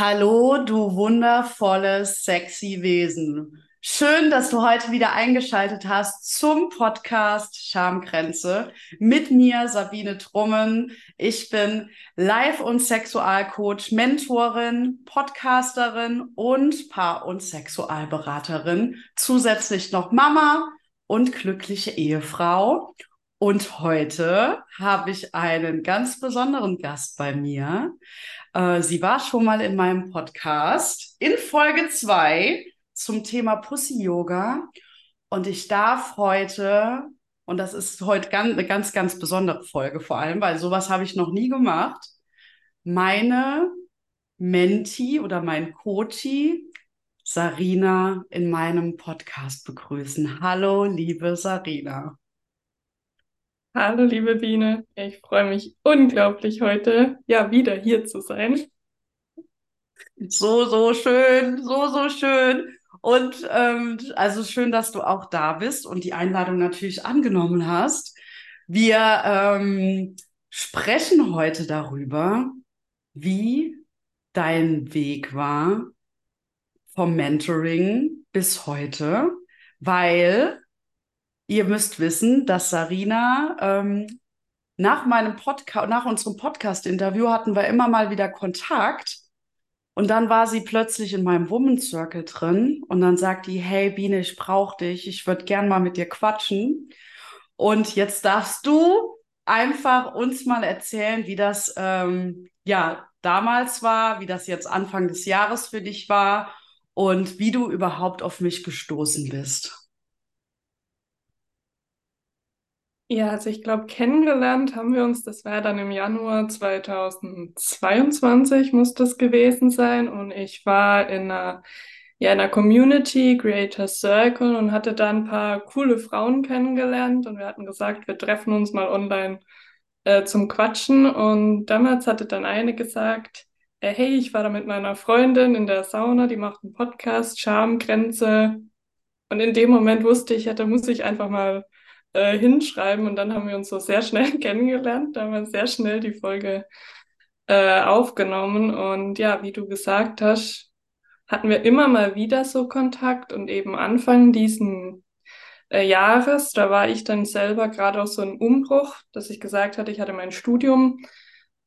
Hallo, du wundervolles, sexy Wesen. Schön, dass du heute wieder eingeschaltet hast zum Podcast Schamgrenze mit mir, Sabine Trummen. Ich bin Life- und Sexualcoach, Mentorin, Podcasterin und Paar- und Sexualberaterin. Zusätzlich noch Mama und glückliche Ehefrau. Und heute habe ich einen ganz besonderen Gast bei mir. Äh, sie war schon mal in meinem Podcast in Folge 2 zum Thema Pussy Yoga. Und ich darf heute, und das ist heute ganz, eine ganz, ganz besondere Folge vor allem, weil sowas habe ich noch nie gemacht, meine Menti oder mein Coachie Sarina in meinem Podcast begrüßen. Hallo, liebe Sarina. Hallo, liebe Biene. Ich freue mich unglaublich heute, ja, wieder hier zu sein. So, so schön, so, so schön. Und ähm, also schön, dass du auch da bist und die Einladung natürlich angenommen hast. Wir ähm, sprechen heute darüber, wie dein Weg war vom Mentoring bis heute, weil ihr müsst wissen, dass Sarina ähm, nach meinem Podcast, nach unserem Podcast-Interview hatten wir immer mal wieder Kontakt. Und dann war sie plötzlich in meinem Woman Circle drin und dann sagt die, hey Biene, ich brauche dich, ich würde gern mal mit dir quatschen. Und jetzt darfst du einfach uns mal erzählen, wie das ähm, ja damals war, wie das jetzt Anfang des Jahres für dich war und wie du überhaupt auf mich gestoßen bist. Ja, also ich glaube, kennengelernt haben wir uns, das war dann im Januar 2022, muss das gewesen sein. Und ich war in einer, ja, in einer Community, Creator Circle, und hatte da ein paar coole Frauen kennengelernt. Und wir hatten gesagt, wir treffen uns mal online äh, zum Quatschen. Und damals hatte dann eine gesagt, äh, hey, ich war da mit meiner Freundin in der Sauna, die macht einen Podcast, Schamgrenze. Und in dem Moment wusste ich, ja, da muss ich einfach mal äh, hinschreiben und dann haben wir uns so sehr schnell kennengelernt. Da haben wir sehr schnell die Folge äh, aufgenommen und ja, wie du gesagt hast, hatten wir immer mal wieder so Kontakt und eben Anfang diesen äh, Jahres, da war ich dann selber gerade auch so ein Umbruch, dass ich gesagt hatte, ich hatte mein Studium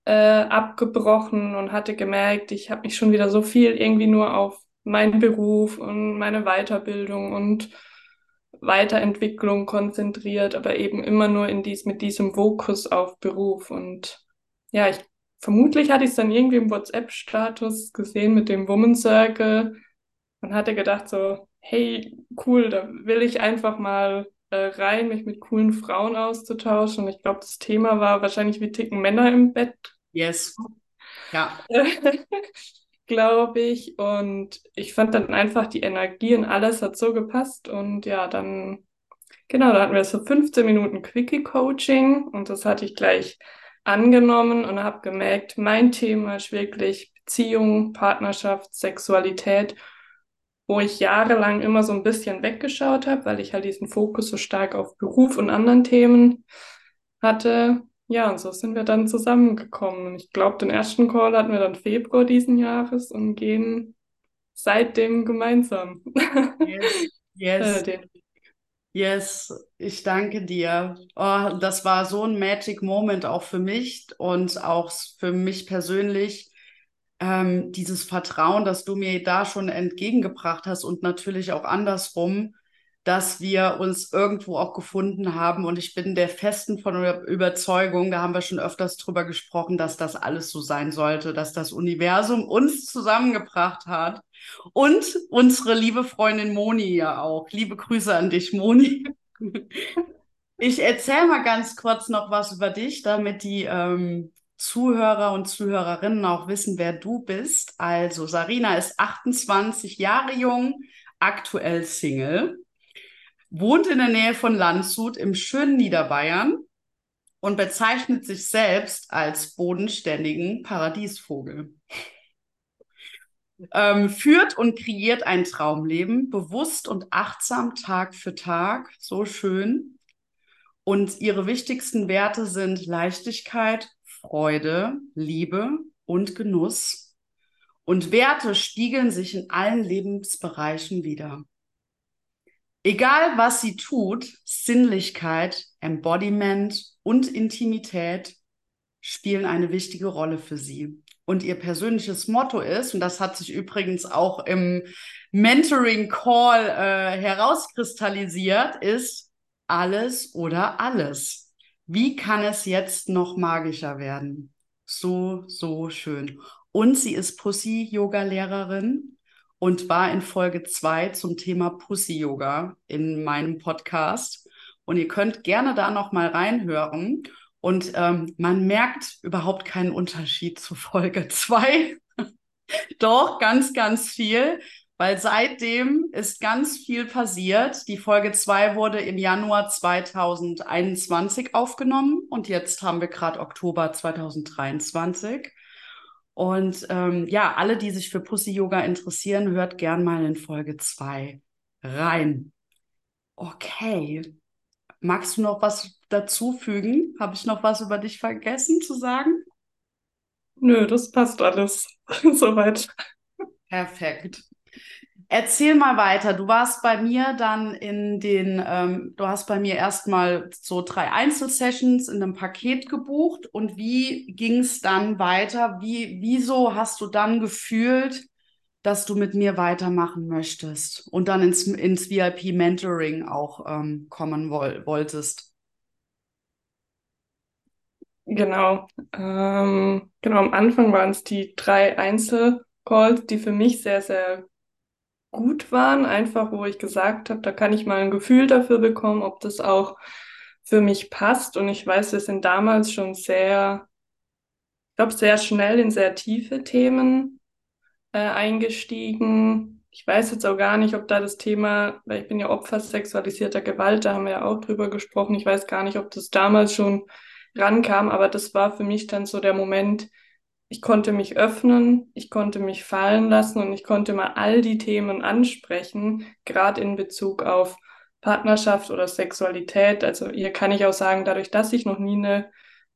äh, abgebrochen und hatte gemerkt, ich habe mich schon wieder so viel irgendwie nur auf meinen Beruf und meine Weiterbildung und Weiterentwicklung konzentriert, aber eben immer nur in dies, mit diesem Fokus auf Beruf. Und ja, ich vermutlich hatte ich es dann irgendwie im WhatsApp-Status gesehen mit dem Woman Circle und hatte gedacht so, hey, cool, da will ich einfach mal äh, rein, mich mit coolen Frauen auszutauschen. Und ich glaube, das Thema war wahrscheinlich, wie ticken Männer im Bett. Yes. Ja. glaube ich. Und ich fand dann einfach die Energie und alles hat so gepasst. Und ja, dann, genau, da hatten wir so 15 Minuten Quickie-Coaching und das hatte ich gleich angenommen und habe gemerkt, mein Thema ist wirklich Beziehung, Partnerschaft, Sexualität, wo ich jahrelang immer so ein bisschen weggeschaut habe, weil ich halt diesen Fokus so stark auf Beruf und anderen Themen hatte. Ja, und so sind wir dann zusammengekommen. Ich glaube, den ersten Call hatten wir dann Februar diesen Jahres und gehen seitdem gemeinsam. Yes, yes. äh, yes, ich danke dir. Oh, das war so ein Magic Moment auch für mich und auch für mich persönlich. Ähm, dieses Vertrauen, das du mir da schon entgegengebracht hast und natürlich auch andersrum dass wir uns irgendwo auch gefunden haben. Und ich bin der festen von Überzeugung, da haben wir schon öfters drüber gesprochen, dass das alles so sein sollte, dass das Universum uns zusammengebracht hat. Und unsere liebe Freundin Moni ja auch. Liebe Grüße an dich, Moni. Ich erzähle mal ganz kurz noch was über dich, damit die ähm, Zuhörer und Zuhörerinnen auch wissen, wer du bist. Also, Sarina ist 28 Jahre jung, aktuell Single wohnt in der Nähe von Landshut im schönen Niederbayern und bezeichnet sich selbst als bodenständigen Paradiesvogel. Ähm, führt und kreiert ein Traumleben, bewusst und achtsam Tag für Tag, so schön. Und ihre wichtigsten Werte sind Leichtigkeit, Freude, Liebe und Genuss. Und Werte spiegeln sich in allen Lebensbereichen wieder. Egal was sie tut, Sinnlichkeit, Embodiment und Intimität spielen eine wichtige Rolle für sie. Und ihr persönliches Motto ist, und das hat sich übrigens auch im Mentoring Call äh, herauskristallisiert, ist alles oder alles. Wie kann es jetzt noch magischer werden? So, so schön. Und sie ist Pussy-Yoga-Lehrerin und war in Folge 2 zum Thema Pussy-Yoga in meinem Podcast. Und ihr könnt gerne da noch mal reinhören. Und ähm, man merkt überhaupt keinen Unterschied zu Folge 2. Doch, ganz, ganz viel, weil seitdem ist ganz viel passiert. Die Folge 2 wurde im Januar 2021 aufgenommen und jetzt haben wir gerade Oktober 2023. Und ähm, ja, alle, die sich für Pussy Yoga interessieren, hört gern mal in Folge 2 rein. Okay. Magst du noch was dazu fügen? Habe ich noch was über dich vergessen zu sagen? Nö, das passt alles. Soweit. Perfekt. Erzähl mal weiter. Du warst bei mir dann in den, ähm, du hast bei mir erstmal so drei Einzelsessions in einem Paket gebucht. Und wie ging es dann weiter? Wie, wieso hast du dann gefühlt, dass du mit mir weitermachen möchtest und dann ins, ins VIP-Mentoring auch ähm, kommen woll wolltest? Genau. Ähm, genau, am Anfang waren es die drei Einzelcalls, die für mich sehr, sehr gut waren, einfach wo ich gesagt habe, da kann ich mal ein Gefühl dafür bekommen, ob das auch für mich passt. Und ich weiß, wir sind damals schon sehr, ich glaube, sehr schnell in sehr tiefe Themen äh, eingestiegen. Ich weiß jetzt auch gar nicht, ob da das Thema, weil ich bin ja Opfer sexualisierter Gewalt, da haben wir ja auch drüber gesprochen. Ich weiß gar nicht, ob das damals schon rankam, aber das war für mich dann so der Moment, ich konnte mich öffnen, ich konnte mich fallen lassen und ich konnte mal all die Themen ansprechen, gerade in Bezug auf Partnerschaft oder Sexualität. Also hier kann ich auch sagen, dadurch, dass ich noch nie eine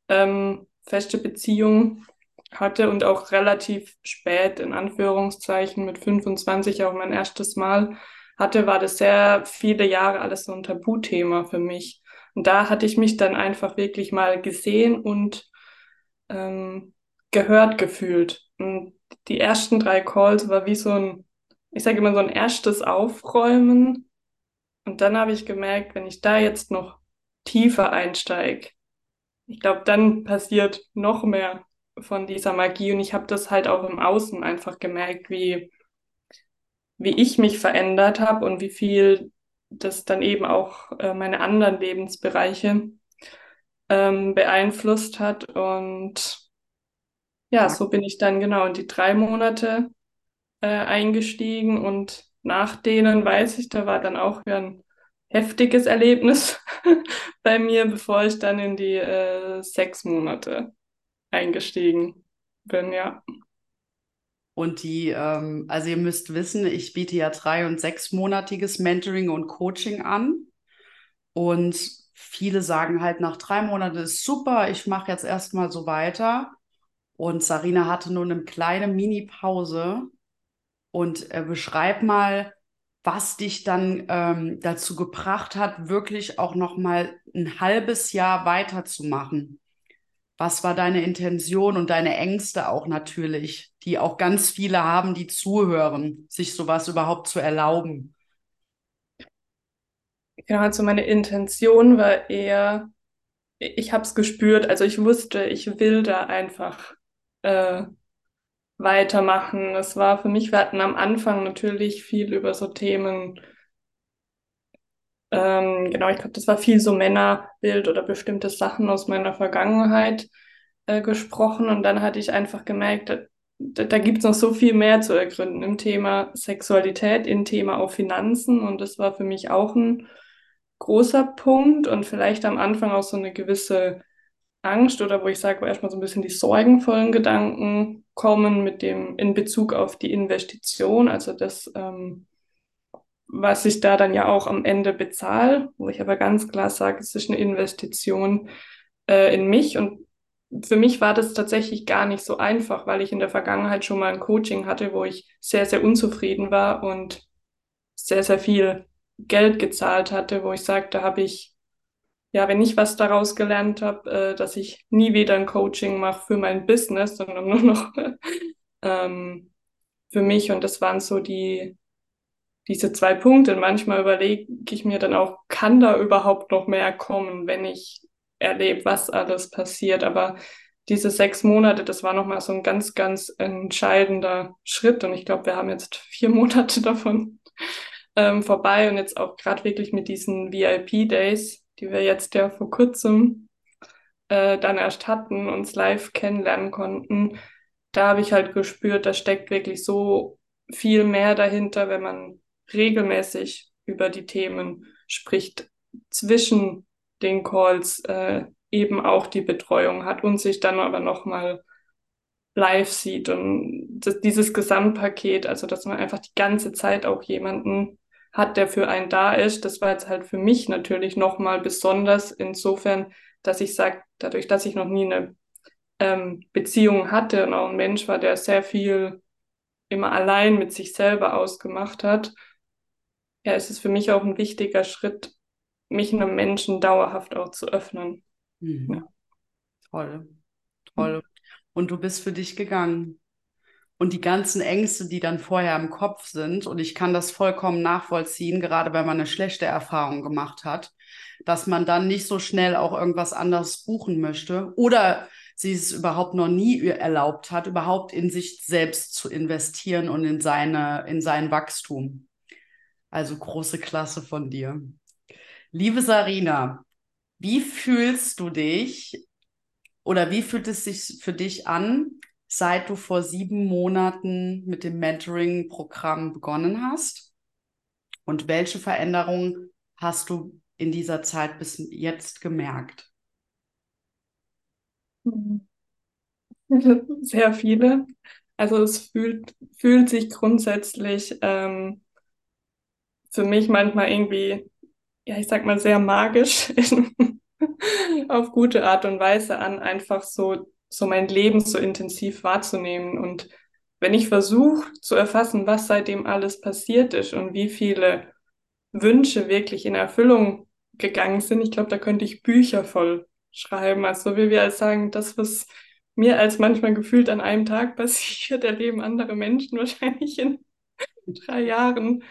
ähm, feste Beziehung hatte und auch relativ spät, in Anführungszeichen, mit 25 auch mein erstes Mal hatte, war das sehr viele Jahre alles so ein Tabuthema für mich. Und da hatte ich mich dann einfach wirklich mal gesehen und ähm, gehört gefühlt. Und die ersten drei Calls war wie so ein, ich sage immer so ein erstes Aufräumen. Und dann habe ich gemerkt, wenn ich da jetzt noch tiefer einsteige, ich glaube, dann passiert noch mehr von dieser Magie. Und ich habe das halt auch im Außen einfach gemerkt, wie, wie ich mich verändert habe und wie viel das dann eben auch äh, meine anderen Lebensbereiche ähm, beeinflusst hat. Und ja, so bin ich dann genau in die drei Monate äh, eingestiegen und nach denen weiß ich, da war dann auch ein heftiges Erlebnis bei mir, bevor ich dann in die äh, sechs Monate eingestiegen bin, ja. Und die, ähm, also ihr müsst wissen, ich biete ja drei- und sechsmonatiges Mentoring und Coaching an. Und viele sagen halt, nach drei Monaten ist super, ich mache jetzt erstmal so weiter. Und Sarina hatte nur eine kleine Mini-Pause. Und äh, beschreib mal, was dich dann ähm, dazu gebracht hat, wirklich auch noch mal ein halbes Jahr weiterzumachen. Was war deine Intention und deine Ängste auch natürlich, die auch ganz viele haben, die zuhören, sich sowas überhaupt zu erlauben? Genau, also meine Intention war eher, ich habe es gespürt, also ich wusste, ich will da einfach äh, weitermachen. Es war für mich, wir hatten am Anfang natürlich viel über so Themen, ähm, genau, ich glaube, das war viel so Männerbild oder bestimmte Sachen aus meiner Vergangenheit äh, gesprochen. Und dann hatte ich einfach gemerkt, da, da gibt es noch so viel mehr zu ergründen im Thema Sexualität, im Thema auch Finanzen. Und das war für mich auch ein großer Punkt und vielleicht am Anfang auch so eine gewisse Angst oder wo ich sage, wo erstmal so ein bisschen die sorgenvollen Gedanken kommen mit dem in Bezug auf die Investition, also das, ähm, was ich da dann ja auch am Ende bezahle, wo ich aber ganz klar sage, es ist eine Investition äh, in mich. Und für mich war das tatsächlich gar nicht so einfach, weil ich in der Vergangenheit schon mal ein Coaching hatte, wo ich sehr, sehr unzufrieden war und sehr, sehr viel Geld gezahlt hatte, wo ich sagte, habe ich, ja, wenn ich was daraus gelernt habe, äh, dass ich nie wieder ein Coaching mache für mein Business, sondern nur noch ähm, für mich. Und das waren so die, diese zwei Punkte. Manchmal überlege ich mir dann auch, kann da überhaupt noch mehr kommen, wenn ich erlebe, was alles passiert. Aber diese sechs Monate, das war nochmal so ein ganz, ganz entscheidender Schritt. Und ich glaube, wir haben jetzt vier Monate davon ähm, vorbei und jetzt auch gerade wirklich mit diesen VIP-Days, die wir jetzt ja vor kurzem äh, dann erst hatten, uns live kennenlernen konnten. Da habe ich halt gespürt, da steckt wirklich so viel mehr dahinter, wenn man regelmäßig über die Themen spricht, zwischen den Calls äh, eben auch die Betreuung hat und sich dann aber nochmal live sieht und dieses Gesamtpaket, also dass man einfach die ganze Zeit auch jemanden hat, der für einen da ist. Das war jetzt halt für mich natürlich nochmal besonders insofern, dass ich sage, dadurch, dass ich noch nie eine ähm, Beziehung hatte und auch ein Mensch war, der sehr viel immer allein mit sich selber ausgemacht hat, ja, ist es für mich auch ein wichtiger Schritt, mich einem Menschen dauerhaft auch zu öffnen. Mhm. Ja. Toll, toll. Und du bist für dich gegangen. Und die ganzen Ängste, die dann vorher im Kopf sind, und ich kann das vollkommen nachvollziehen, gerade wenn man eine schlechte Erfahrung gemacht hat, dass man dann nicht so schnell auch irgendwas anderes buchen möchte oder sie es überhaupt noch nie erlaubt hat, überhaupt in sich selbst zu investieren und in seine, in sein Wachstum. Also große Klasse von dir. Liebe Sarina, wie fühlst du dich oder wie fühlt es sich für dich an, seit du vor sieben Monaten mit dem Mentoring-Programm begonnen hast? Und welche Veränderungen hast du in dieser Zeit bis jetzt gemerkt? Sehr viele. Also es fühlt, fühlt sich grundsätzlich ähm, für mich manchmal irgendwie ja, ich sag mal, sehr magisch auf gute Art und Weise an, einfach so, so mein Leben so intensiv wahrzunehmen. Und wenn ich versuche zu erfassen, was seitdem alles passiert ist und wie viele Wünsche wirklich in Erfüllung gegangen sind, ich glaube, da könnte ich Bücher voll schreiben. Also wie wir als sagen, das, was mir als manchmal gefühlt an einem Tag passiert, erleben andere Menschen wahrscheinlich in drei Jahren.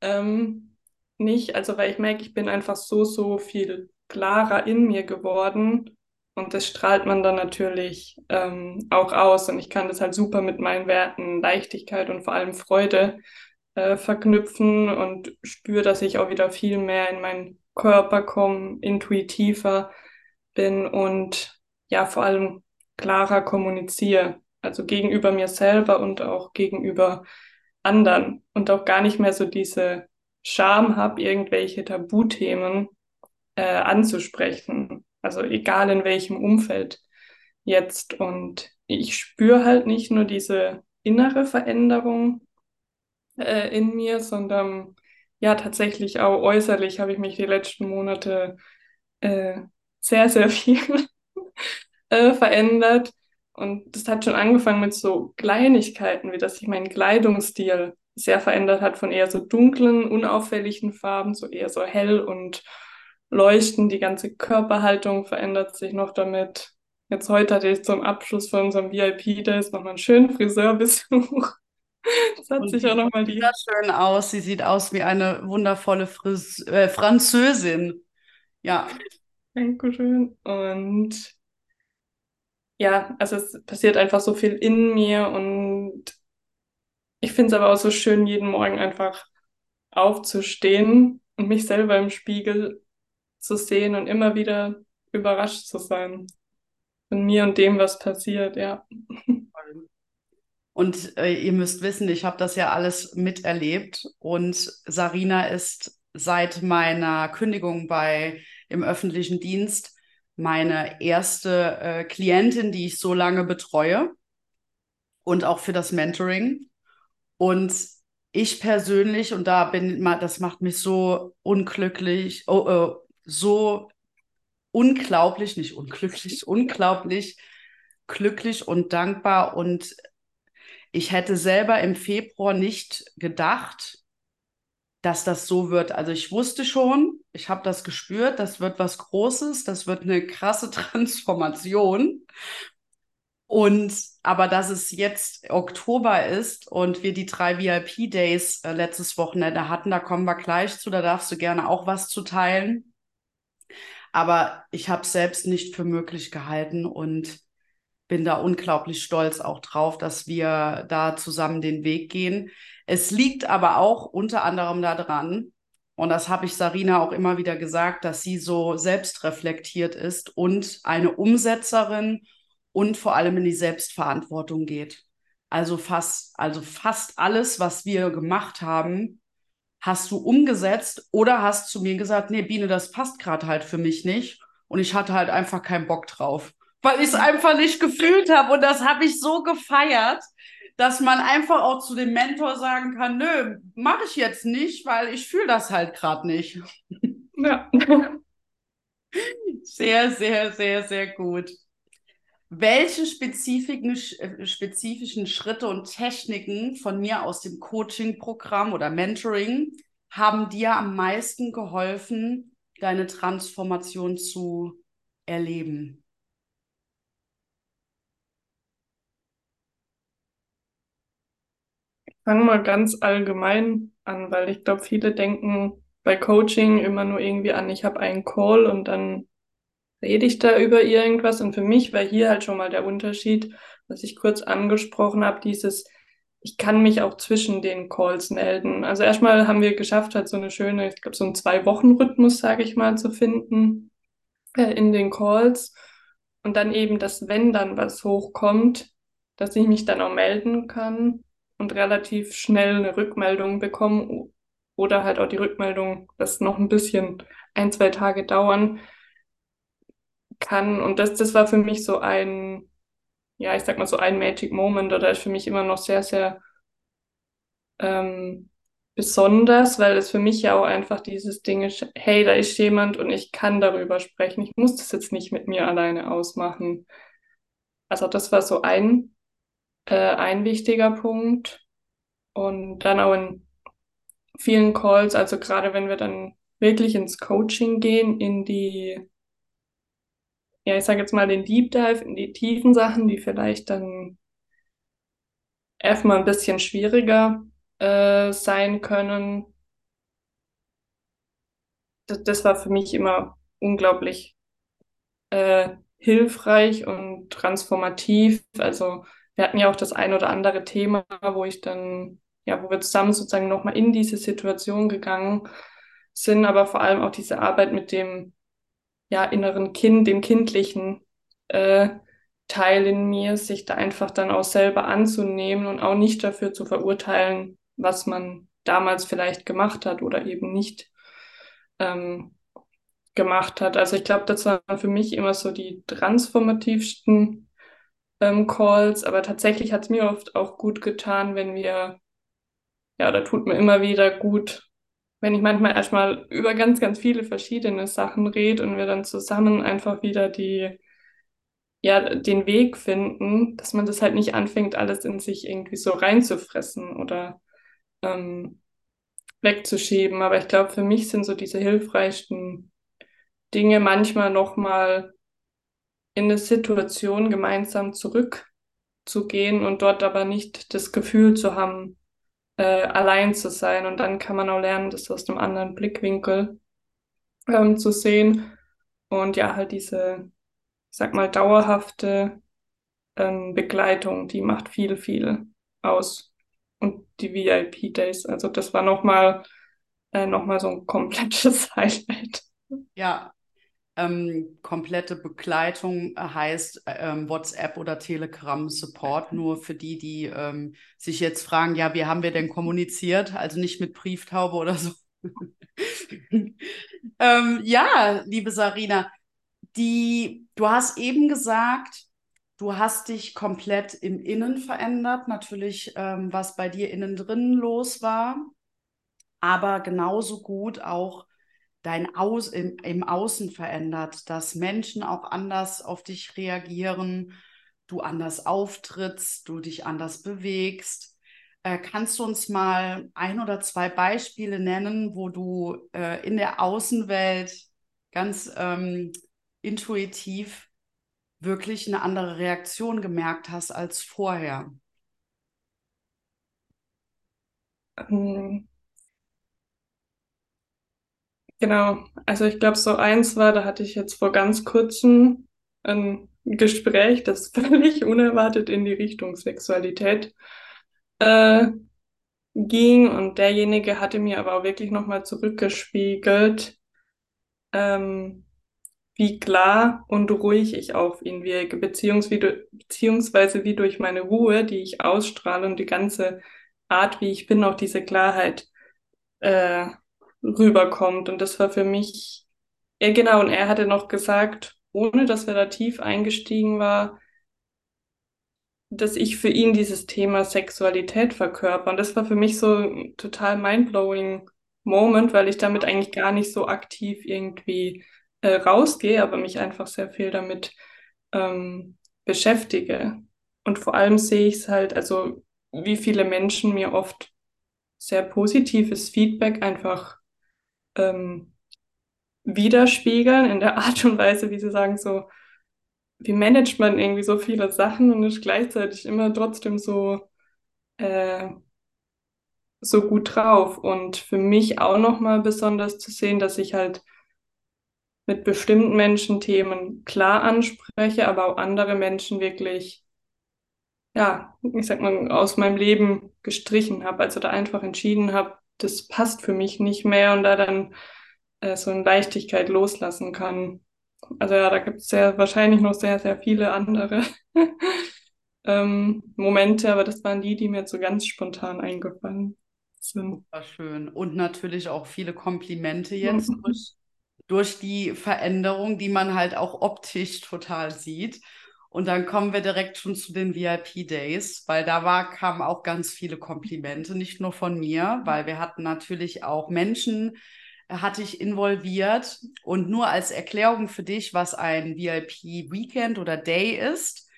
Ähm, nicht, also weil ich merke, ich bin einfach so, so viel klarer in mir geworden und das strahlt man dann natürlich ähm, auch aus. Und ich kann das halt super mit meinen Werten Leichtigkeit und vor allem Freude äh, verknüpfen und spüre, dass ich auch wieder viel mehr in meinen Körper komme, intuitiver bin und ja, vor allem klarer kommuniziere, also gegenüber mir selber und auch gegenüber anderen. Und auch gar nicht mehr so diese Scham habe, irgendwelche Tabuthemen äh, anzusprechen. Also egal in welchem Umfeld jetzt. Und ich spüre halt nicht nur diese innere Veränderung äh, in mir, sondern ja, tatsächlich auch äußerlich habe ich mich die letzten Monate äh, sehr, sehr viel äh, verändert. Und das hat schon angefangen mit so Kleinigkeiten, wie dass sich mein Kleidungsstil sehr verändert hat von eher so dunklen, unauffälligen Farben, so eher so hell und leuchtend. Die ganze Körperhaltung verändert sich noch damit. Jetzt heute hatte ich zum Abschluss von unserem VIP-Days nochmal einen schönen Friseurbesuch. Das hat und sich auch nochmal die. Sieht schön aus. Sie sieht aus wie eine wundervolle Fris äh, Französin. Ja. Dankeschön. Und ja, also es passiert einfach so viel in mir und ich finde es aber auch so schön, jeden Morgen einfach aufzustehen und mich selber im Spiegel zu sehen und immer wieder überrascht zu sein von mir und dem, was passiert, ja. Und äh, ihr müsst wissen, ich habe das ja alles miterlebt und Sarina ist seit meiner Kündigung bei im öffentlichen Dienst meine erste äh, Klientin, die ich so lange betreue und auch für das Mentoring. Und ich persönlich, und da bin, das macht mich so unglücklich, oh, oh, so unglaublich, nicht unglücklich, unglaublich glücklich und dankbar. Und ich hätte selber im Februar nicht gedacht, dass das so wird. Also ich wusste schon, ich habe das gespürt, das wird was Großes, das wird eine krasse Transformation. Und aber dass es jetzt Oktober ist und wir die drei VIP-Days äh, letztes Wochenende hatten, da kommen wir gleich zu, da darfst du gerne auch was zu teilen. Aber ich habe es selbst nicht für möglich gehalten und bin da unglaublich stolz auch drauf, dass wir da zusammen den Weg gehen. Es liegt aber auch unter anderem daran, und das habe ich Sarina auch immer wieder gesagt, dass sie so selbstreflektiert ist und eine Umsetzerin und vor allem in die Selbstverantwortung geht. Also fast, also fast alles, was wir gemacht haben, hast du umgesetzt oder hast zu mir gesagt, nee, Biene, das passt gerade halt für mich nicht. Und ich hatte halt einfach keinen Bock drauf, weil ich es einfach nicht gefühlt habe. Und das habe ich so gefeiert dass man einfach auch zu dem Mentor sagen kann, nö, mache ich jetzt nicht, weil ich fühle das halt gerade nicht. Ja. Sehr, sehr, sehr, sehr gut. Welche spezifischen, äh, spezifischen Schritte und Techniken von mir aus dem Coaching-Programm oder Mentoring haben dir am meisten geholfen, deine Transformation zu erleben? fange mal ganz allgemein an, weil ich glaube, viele denken bei Coaching immer nur irgendwie an, ich habe einen Call und dann rede ich da über irgendwas. Und für mich war hier halt schon mal der Unterschied, was ich kurz angesprochen habe, dieses, ich kann mich auch zwischen den Calls melden. Also erstmal haben wir geschafft, halt so eine schöne, ich glaube, so einen Zwei-Wochen-Rhythmus, sage ich mal, zu finden äh, in den Calls. Und dann eben, dass wenn dann was hochkommt, dass ich mich dann auch melden kann und relativ schnell eine Rückmeldung bekommen oder halt auch die Rückmeldung, das noch ein bisschen ein, zwei Tage dauern kann. Und das, das war für mich so ein, ja, ich sag mal so ein Magic Moment oder ist für mich immer noch sehr, sehr ähm, besonders, weil es für mich ja auch einfach dieses Ding ist, hey, da ist jemand und ich kann darüber sprechen. Ich muss das jetzt nicht mit mir alleine ausmachen. Also das war so ein äh, ein wichtiger Punkt. Und dann auch in vielen Calls, also gerade wenn wir dann wirklich ins Coaching gehen, in die, ja, ich sage jetzt mal den Deep Dive, in die tiefen Sachen, die vielleicht dann erstmal ein bisschen schwieriger äh, sein können. Das, das war für mich immer unglaublich äh, hilfreich und transformativ. Also wir hatten ja auch das ein oder andere Thema, wo ich dann, ja, wo wir zusammen sozusagen nochmal in diese Situation gegangen sind, aber vor allem auch diese Arbeit mit dem, ja, inneren Kind, dem kindlichen äh, Teil in mir, sich da einfach dann auch selber anzunehmen und auch nicht dafür zu verurteilen, was man damals vielleicht gemacht hat oder eben nicht ähm, gemacht hat. Also ich glaube, das waren für mich immer so die transformativsten ähm, Calls, aber tatsächlich hat es mir oft auch gut getan, wenn wir, ja, da tut mir immer wieder gut, wenn ich manchmal erstmal über ganz, ganz viele verschiedene Sachen rede und wir dann zusammen einfach wieder die, ja, den Weg finden, dass man das halt nicht anfängt, alles in sich irgendwie so reinzufressen oder ähm, wegzuschieben. Aber ich glaube, für mich sind so diese hilfreichsten Dinge manchmal nochmal in eine Situation gemeinsam zurückzugehen und dort aber nicht das Gefühl zu haben, äh, allein zu sein. Und dann kann man auch lernen, das aus einem anderen Blickwinkel ähm, zu sehen. Und ja, halt diese, ich sag mal, dauerhafte ähm, Begleitung, die macht viel, viel aus. Und die VIP-Days, also das war nochmal äh, noch so ein komplettes Highlight. Ja, ähm, komplette Begleitung äh, heißt ähm, WhatsApp oder Telegram Support. Nur für die, die ähm, sich jetzt fragen, ja, wie haben wir denn kommuniziert? Also nicht mit Brieftaube oder so. Ähm, ja, liebe Sarina, die, du hast eben gesagt, du hast dich komplett im Innen verändert. Natürlich, ähm, was bei dir innen drin los war, aber genauso gut auch dein Aus im, im Außen verändert, dass Menschen auch anders auf dich reagieren, du anders auftrittst, du dich anders bewegst. Äh, kannst du uns mal ein oder zwei Beispiele nennen, wo du äh, in der Außenwelt ganz ähm, intuitiv wirklich eine andere Reaktion gemerkt hast als vorher? Ähm, Genau, also ich glaube, so eins war, da hatte ich jetzt vor ganz kurzem ein Gespräch, das völlig unerwartet in die Richtung Sexualität äh, ging. Und derjenige hatte mir aber auch wirklich nochmal zurückgespiegelt, ähm, wie klar und ruhig ich auf ihn wirke, beziehungsweise, beziehungsweise wie durch meine Ruhe, die ich ausstrahle und die ganze Art, wie ich bin, auch diese Klarheit äh, rüberkommt. Und das war für mich, ja genau, und er hatte noch gesagt, ohne dass er da tief eingestiegen war, dass ich für ihn dieses Thema Sexualität verkörper. Und das war für mich so ein total mindblowing Moment, weil ich damit eigentlich gar nicht so aktiv irgendwie äh, rausgehe, aber mich einfach sehr viel damit ähm, beschäftige. Und vor allem sehe ich es halt, also wie viele Menschen mir oft sehr positives Feedback einfach ähm, widerspiegeln in der Art und Weise, wie sie sagen, so, wie managt man irgendwie so viele Sachen und ist gleichzeitig immer trotzdem so, äh, so gut drauf. Und für mich auch nochmal besonders zu sehen, dass ich halt mit bestimmten Menschen Themen klar anspreche, aber auch andere Menschen wirklich, ja, ich sag mal, aus meinem Leben gestrichen habe, also da einfach entschieden habe, das passt für mich nicht mehr und da dann äh, so eine Leichtigkeit loslassen kann. Also ja, da gibt es sehr wahrscheinlich noch sehr, sehr viele andere ähm, Momente, aber das waren die, die mir so ganz spontan eingefallen sind. Super schön. Und natürlich auch viele Komplimente jetzt durch, durch die Veränderung, die man halt auch optisch total sieht. Und dann kommen wir direkt schon zu den VIP-Days, weil da war, kamen auch ganz viele Komplimente, nicht nur von mir, weil wir hatten natürlich auch Menschen, äh, hatte ich involviert. Und nur als Erklärung für dich, was ein VIP-Weekend oder Day ist.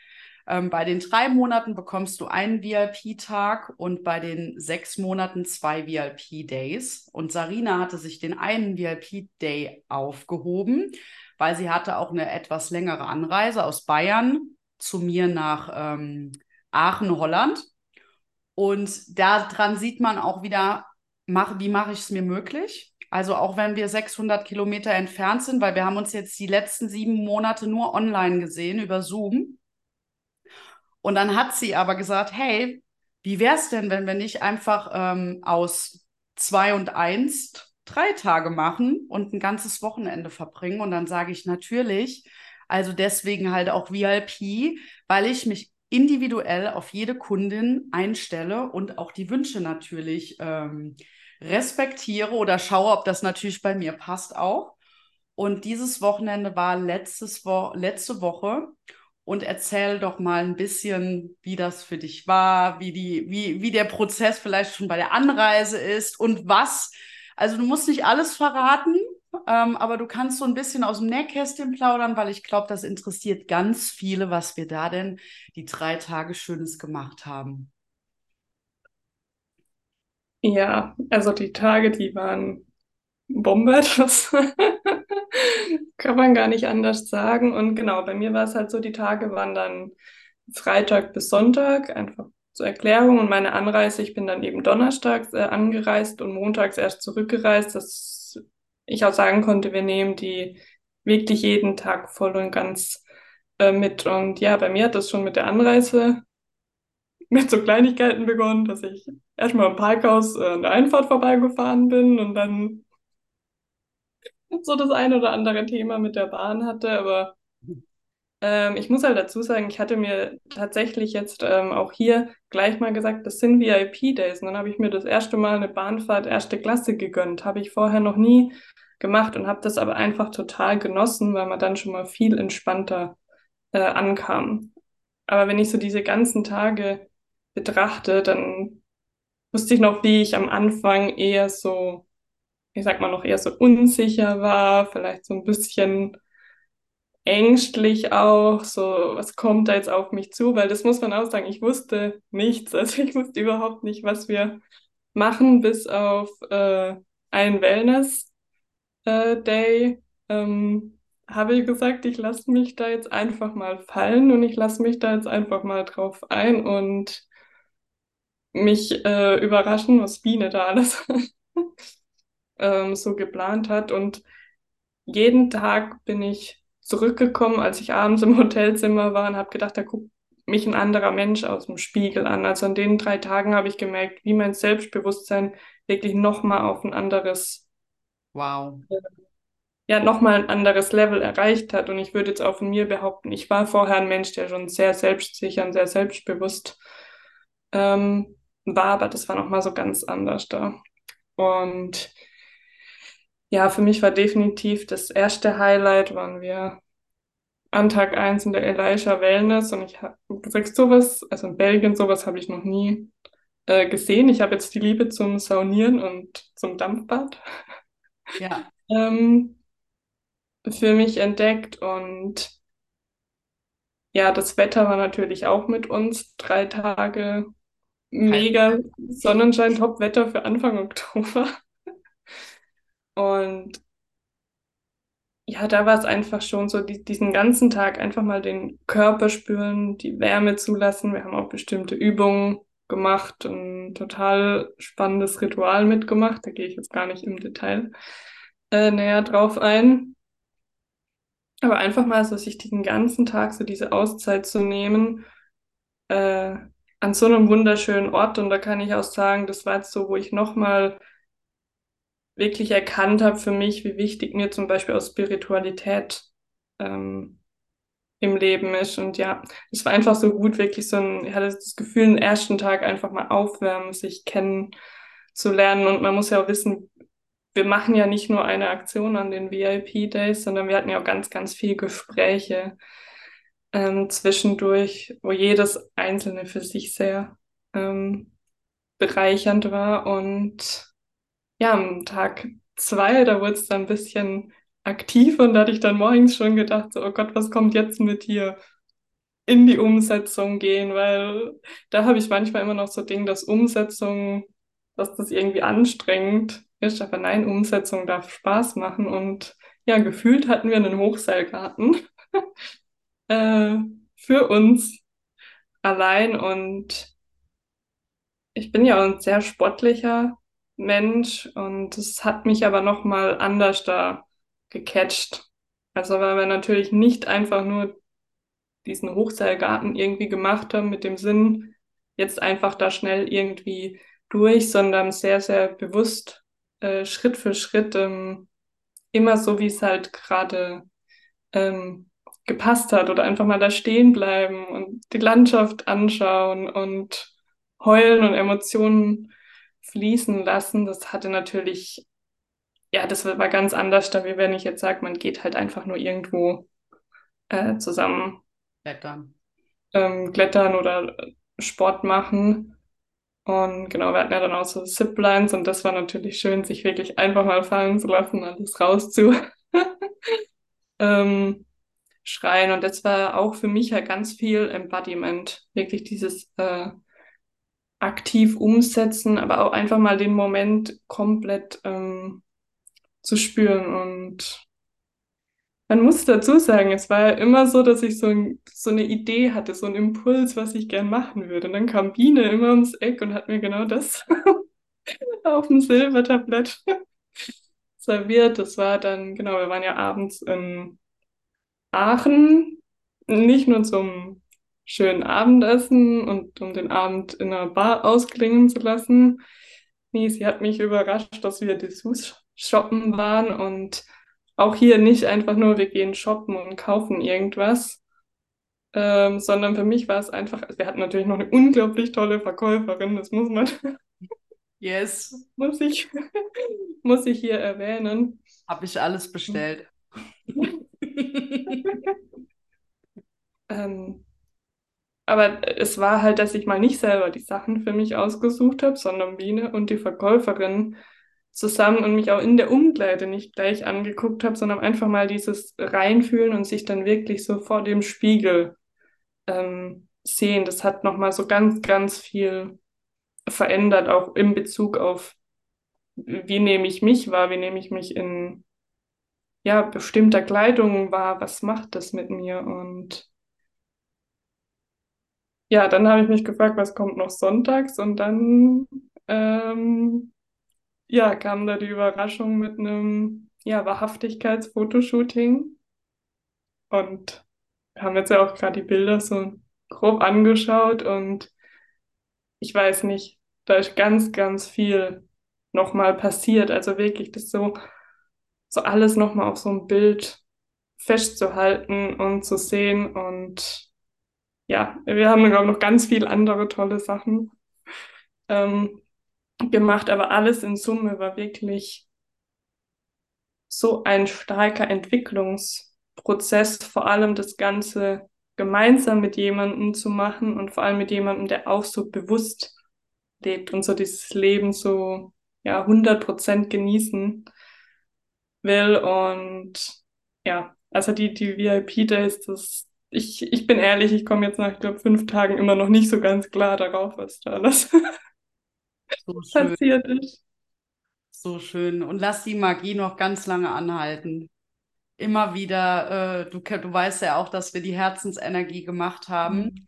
Ähm, bei den drei Monaten bekommst du einen VIP-Tag und bei den sechs Monaten zwei VIP-Days. Und Sarina hatte sich den einen VIP-Day aufgehoben weil sie hatte auch eine etwas längere Anreise aus Bayern zu mir nach ähm, Aachen, Holland. Und daran sieht man auch wieder, mach, wie mache ich es mir möglich? Also auch wenn wir 600 Kilometer entfernt sind, weil wir haben uns jetzt die letzten sieben Monate nur online gesehen über Zoom. Und dann hat sie aber gesagt, hey, wie wäre es denn, wenn wir nicht einfach ähm, aus zwei und eins drei Tage machen und ein ganzes Wochenende verbringen. Und dann sage ich natürlich, also deswegen halt auch VIP, weil ich mich individuell auf jede Kundin einstelle und auch die Wünsche natürlich ähm, respektiere oder schaue, ob das natürlich bei mir passt auch. Und dieses Wochenende war letztes Wo letzte Woche. Und erzähl doch mal ein bisschen, wie das für dich war, wie, die, wie, wie der Prozess vielleicht schon bei der Anreise ist und was also du musst nicht alles verraten, ähm, aber du kannst so ein bisschen aus dem Nähkästchen plaudern, weil ich glaube, das interessiert ganz viele, was wir da denn die drei Tage Schönes gemacht haben. Ja, also die Tage, die waren Bombe, das kann man gar nicht anders sagen. Und genau, bei mir war es halt so, die Tage waren dann Freitag bis Sonntag, einfach zur Erklärung und meine Anreise, ich bin dann eben donnerstags äh, angereist und montags erst zurückgereist, dass ich auch sagen konnte, wir nehmen die wirklich jeden Tag voll und ganz äh, mit. Und ja, bei mir hat das schon mit der Anreise mit so Kleinigkeiten begonnen, dass ich erstmal im Parkhaus äh, an der Einfahrt vorbeigefahren bin und dann so das ein oder andere Thema mit der Bahn hatte, aber ähm, ich muss halt dazu sagen, ich hatte mir tatsächlich jetzt ähm, auch hier gleich mal gesagt, das sind VIP-Days. Und dann habe ich mir das erste Mal eine Bahnfahrt erste Klasse gegönnt. Habe ich vorher noch nie gemacht und habe das aber einfach total genossen, weil man dann schon mal viel entspannter äh, ankam. Aber wenn ich so diese ganzen Tage betrachte, dann wusste ich noch, wie ich am Anfang eher so ich sag mal, noch eher so unsicher war, vielleicht so ein bisschen ängstlich auch, so, was kommt da jetzt auf mich zu? Weil das muss man auch sagen, ich wusste nichts. Also ich wusste überhaupt nicht, was wir machen, bis auf äh, einen Wellness-Day. Äh, ähm, habe ich gesagt, ich lasse mich da jetzt einfach mal fallen und ich lasse mich da jetzt einfach mal drauf ein und mich äh, überraschen, was Biene da alles ähm, so geplant hat. Und jeden Tag bin ich zurückgekommen, als ich abends im Hotelzimmer war und habe gedacht, da guckt mich ein anderer Mensch aus dem Spiegel an. Also an den drei Tagen habe ich gemerkt, wie mein Selbstbewusstsein wirklich nochmal auf ein anderes, wow. ja, nochmal ein anderes Level erreicht hat. Und ich würde jetzt auch von mir behaupten, ich war vorher ein Mensch, der schon sehr selbstsicher und sehr selbstbewusst ähm, war, aber das war nochmal so ganz anders da. Und ja, für mich war definitiv das erste Highlight, waren wir an Tag 1 in der Elisha Wellness und ich habe gesagt, sowas, also in Belgien, sowas habe ich noch nie äh, gesehen. Ich habe jetzt die Liebe zum Saunieren und zum Dampfbad ja. ähm, für mich entdeckt und ja, das Wetter war natürlich auch mit uns. Drei Tage mega Sonnenschein, Top-Wetter für Anfang Oktober. Und ja, da war es einfach schon so, die, diesen ganzen Tag einfach mal den Körper spüren, die Wärme zulassen. Wir haben auch bestimmte Übungen gemacht und ein total spannendes Ritual mitgemacht. Da gehe ich jetzt gar nicht im Detail äh, näher drauf ein. Aber einfach mal so sich diesen ganzen Tag so diese Auszeit zu nehmen, äh, an so einem wunderschönen Ort. Und da kann ich auch sagen, das war jetzt so, wo ich nochmal wirklich erkannt habe für mich, wie wichtig mir zum Beispiel auch Spiritualität ähm, im Leben ist. Und ja, es war einfach so gut, wirklich so ein, ich hatte das Gefühl, den ersten Tag einfach mal aufwärmen, sich kennenzulernen. Und man muss ja auch wissen, wir machen ja nicht nur eine Aktion an den VIP-Days, sondern wir hatten ja auch ganz, ganz viele Gespräche ähm, zwischendurch, wo jedes einzelne für sich sehr ähm, bereichernd war. Und ja, am Tag zwei, da wurde es dann ein bisschen aktiv und da hatte ich dann morgens schon gedacht, so, oh Gott, was kommt jetzt mit hier in die Umsetzung gehen, weil da habe ich manchmal immer noch so Ding, dass Umsetzung, dass das irgendwie anstrengend ist, aber nein, Umsetzung darf Spaß machen und ja, gefühlt hatten wir einen Hochseilgarten äh, für uns allein und ich bin ja auch ein sehr sportlicher Mensch und es hat mich aber nochmal anders da gecatcht. Also weil wir natürlich nicht einfach nur diesen Hochseilgarten irgendwie gemacht haben mit dem Sinn, jetzt einfach da schnell irgendwie durch, sondern sehr, sehr bewusst äh, Schritt für Schritt ähm, immer so, wie es halt gerade ähm, gepasst hat oder einfach mal da stehen bleiben und die Landschaft anschauen und heulen und Emotionen fließen lassen. Das hatte natürlich, ja, das war ganz anders, da wie wenn ich jetzt sage, man geht halt einfach nur irgendwo äh, zusammen klettern. Ähm, klettern oder Sport machen. Und genau, wir hatten ja dann auch so Ziplines und das war natürlich schön, sich wirklich einfach mal fallen zu lassen, alles raus zu ähm, schreien. Und das war auch für mich halt ganz viel Embodiment, wirklich dieses äh, aktiv umsetzen, aber auch einfach mal den Moment komplett ähm, zu spüren. Und man muss dazu sagen, es war ja immer so, dass ich so, ein, so eine Idee hatte, so einen Impuls, was ich gern machen würde. Und dann kam Biene immer ums Eck und hat mir genau das auf dem Silbertablett serviert. Das war dann, genau, wir waren ja abends in Aachen, nicht nur zum schönen Abendessen und um den Abend in einer Bar ausklingen zu lassen. Nee, sie hat mich überrascht, dass wir Dessous shoppen waren und auch hier nicht einfach nur, wir gehen shoppen und kaufen irgendwas, ähm, sondern für mich war es einfach, wir hatten natürlich noch eine unglaublich tolle Verkäuferin, das muss man. Yes. muss ich, muss ich hier erwähnen. Habe ich alles bestellt. ähm, aber es war halt, dass ich mal nicht selber die Sachen für mich ausgesucht habe, sondern Biene und die Verkäuferin zusammen und mich auch in der Umkleide nicht gleich angeguckt habe, sondern einfach mal dieses Reinfühlen und sich dann wirklich so vor dem Spiegel ähm, sehen. Das hat nochmal so ganz, ganz viel verändert, auch in Bezug auf, wie nehme ich mich wahr, wie nehme ich mich in ja, bestimmter Kleidung wahr, was macht das mit mir? Und ja, dann habe ich mich gefragt, was kommt noch sonntags? Und dann ähm, ja, kam da die Überraschung mit einem ja, Wahrhaftigkeitsfotoshooting. Und wir haben jetzt ja auch gerade die Bilder so grob angeschaut und ich weiß nicht, da ist ganz, ganz viel nochmal passiert. Also wirklich das so, so alles nochmal auf so ein Bild festzuhalten und zu sehen. Und ja, wir haben, glaube ich, noch ganz viele andere tolle Sachen ähm, gemacht, aber alles in Summe war wirklich so ein starker Entwicklungsprozess, vor allem das Ganze gemeinsam mit jemandem zu machen und vor allem mit jemandem, der auch so bewusst lebt und so dieses Leben so ja 100 Prozent genießen will. Und ja, also die die VIP Days, das ich ich bin ehrlich, ich komme jetzt nach ich glaube fünf Tagen immer noch nicht so ganz klar darauf, was da alles so passiert ist. So schön. Und lass die Magie noch ganz lange anhalten immer wieder, äh, du, du weißt ja auch, dass wir die Herzensenergie gemacht haben. Mhm.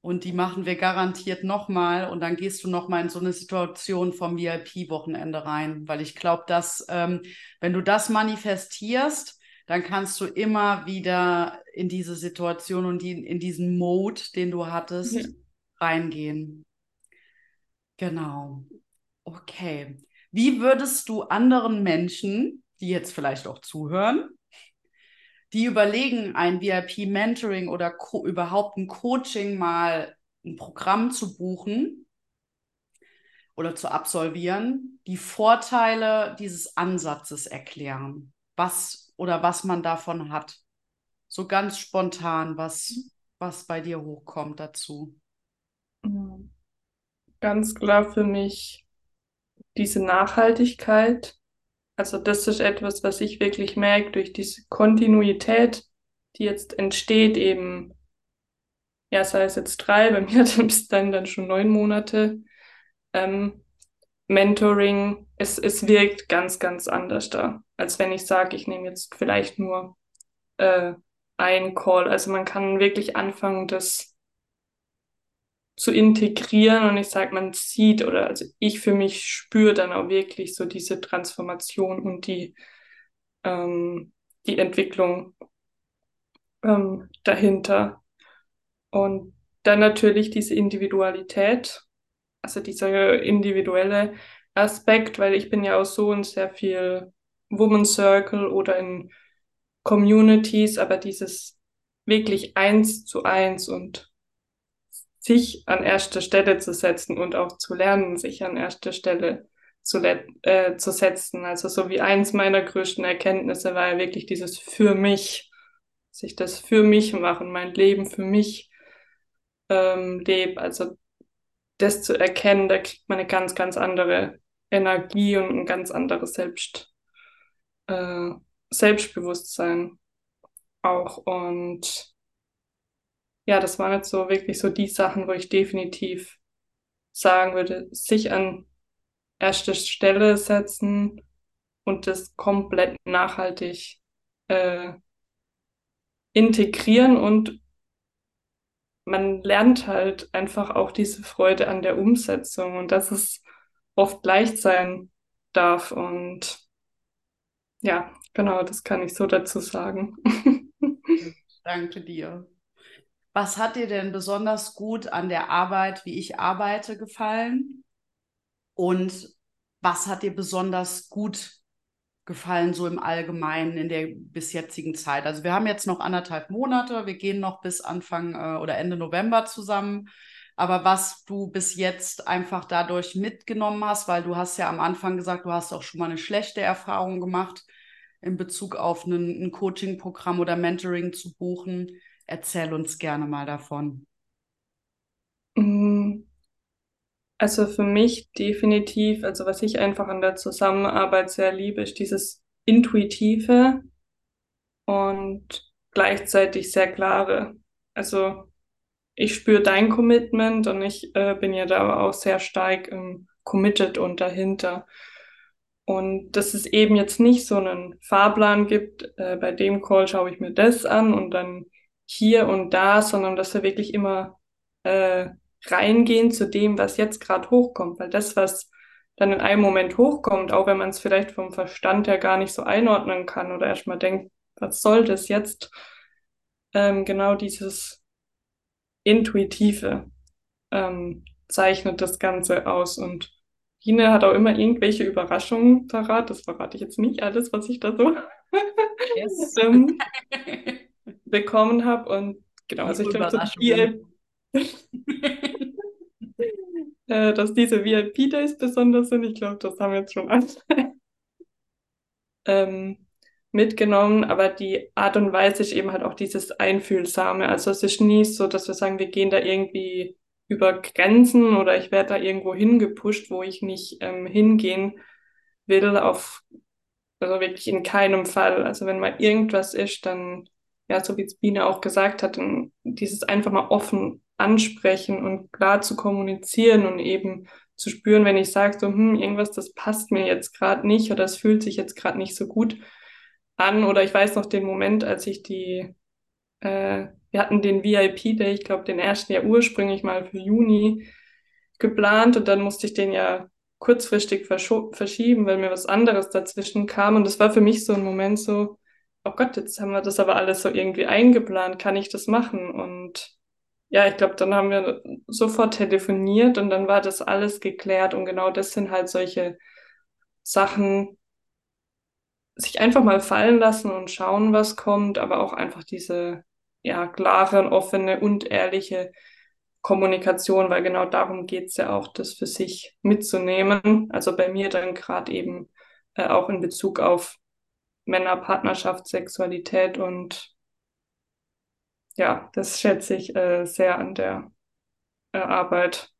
Und die machen wir garantiert nochmal. Und dann gehst du nochmal in so eine Situation vom VIP-Wochenende rein. Weil ich glaube, dass, ähm, wenn du das manifestierst, dann kannst du immer wieder in diese Situation und die, in diesen Mode, den du hattest, ja. reingehen. Genau. Okay. Wie würdest du anderen Menschen, die jetzt vielleicht auch zuhören, die überlegen, ein VIP-Mentoring oder überhaupt ein Coaching mal ein Programm zu buchen oder zu absolvieren, die Vorteile dieses Ansatzes erklären, was oder was man davon hat. So ganz spontan, was, was bei dir hochkommt dazu. Ganz klar für mich diese Nachhaltigkeit also das ist etwas, was ich wirklich merke durch diese Kontinuität, die jetzt entsteht, eben, ja, sei es jetzt drei, bei mir dann bis dann, dann schon neun Monate. Ähm, Mentoring, es, es wirkt ganz, ganz anders da, als wenn ich sage, ich nehme jetzt vielleicht nur äh, ein Call. Also man kann wirklich anfangen, das zu integrieren und ich sage, man sieht oder also ich für mich spüre dann auch wirklich so diese Transformation und die, ähm, die Entwicklung ähm, dahinter. Und dann natürlich diese Individualität, also dieser individuelle Aspekt, weil ich bin ja auch so in sehr viel Woman Circle oder in Communities, aber dieses wirklich eins zu eins und sich an erste Stelle zu setzen und auch zu lernen, sich an erste Stelle zu, äh, zu setzen. Also so wie eins meiner größten Erkenntnisse war ja wirklich dieses für mich, sich das für mich machen, mein Leben für mich ähm, lebe. Also das zu erkennen, da kriegt man eine ganz, ganz andere Energie und ein ganz anderes Selbst, äh, Selbstbewusstsein auch. Und ja, das waren jetzt so wirklich so die Sachen, wo ich definitiv sagen würde, sich an erste Stelle setzen und das komplett nachhaltig äh, integrieren und man lernt halt einfach auch diese Freude an der Umsetzung und dass es oft leicht sein darf und ja, genau, das kann ich so dazu sagen. Danke dir. Was hat dir denn besonders gut an der Arbeit, wie ich arbeite, gefallen? Und was hat dir besonders gut gefallen, so im Allgemeinen in der bis jetzigen Zeit? Also wir haben jetzt noch anderthalb Monate, wir gehen noch bis Anfang äh, oder Ende November zusammen. Aber was du bis jetzt einfach dadurch mitgenommen hast, weil du hast ja am Anfang gesagt, du hast auch schon mal eine schlechte Erfahrung gemacht in Bezug auf ein, ein Coaching-Programm oder Mentoring zu buchen. Erzähl uns gerne mal davon. Mm. Also für mich definitiv, also was ich einfach an der Zusammenarbeit sehr liebe, ist dieses Intuitive und gleichzeitig sehr klare. Also ich spüre dein Commitment und ich äh, bin ja da auch sehr stark ähm, committed und dahinter. Und dass es eben jetzt nicht so einen Fahrplan gibt, äh, bei dem Call schaue ich mir das an und dann hier und da, sondern dass wir wirklich immer äh, reingehen zu dem, was jetzt gerade hochkommt. Weil das, was dann in einem Moment hochkommt, auch wenn man es vielleicht vom Verstand her gar nicht so einordnen kann oder erstmal denkt, was soll das jetzt? Ähm, genau dieses Intuitive ähm, zeichnet das Ganze aus. Und Ine hat auch immer irgendwelche Überraschungen parat. Das verrate ich jetzt nicht alles, was ich da so yes. ähm, bekommen habe. Und genau, also ich glaube, so äh, dass diese VIP-Days besonders sind. Ich glaube, das haben wir jetzt schon alle ähm, mitgenommen, aber die Art und Weise ist eben halt auch dieses Einfühlsame. Also es ist nie so, dass wir sagen, wir gehen da irgendwie über Grenzen oder ich werde da irgendwo hingepusht, wo ich nicht ähm, hingehen will, auf, also wirklich in keinem Fall. Also wenn mal irgendwas ist, dann, ja, so wie es Biene auch gesagt hat, dann dieses einfach mal offen ansprechen und klar zu kommunizieren und eben zu spüren, wenn ich sage, so, hm, irgendwas, das passt mir jetzt gerade nicht oder es fühlt sich jetzt gerade nicht so gut an. Oder ich weiß noch den Moment, als ich die, äh, wir hatten den VIP-Day, ich glaube, den ersten ja ursprünglich mal für Juni geplant und dann musste ich den ja kurzfristig verschieben, weil mir was anderes dazwischen kam. Und das war für mich so ein Moment so, oh Gott, jetzt haben wir das aber alles so irgendwie eingeplant, kann ich das machen? Und ja, ich glaube, dann haben wir sofort telefoniert und dann war das alles geklärt. Und genau das sind halt solche Sachen, sich einfach mal fallen lassen und schauen, was kommt, aber auch einfach diese ja, klare und offene und ehrliche Kommunikation, weil genau darum geht es ja auch, das für sich mitzunehmen. Also bei mir dann gerade eben äh, auch in Bezug auf Männer, Partnerschaft, Sexualität und ja, das schätze ich äh, sehr an der äh, Arbeit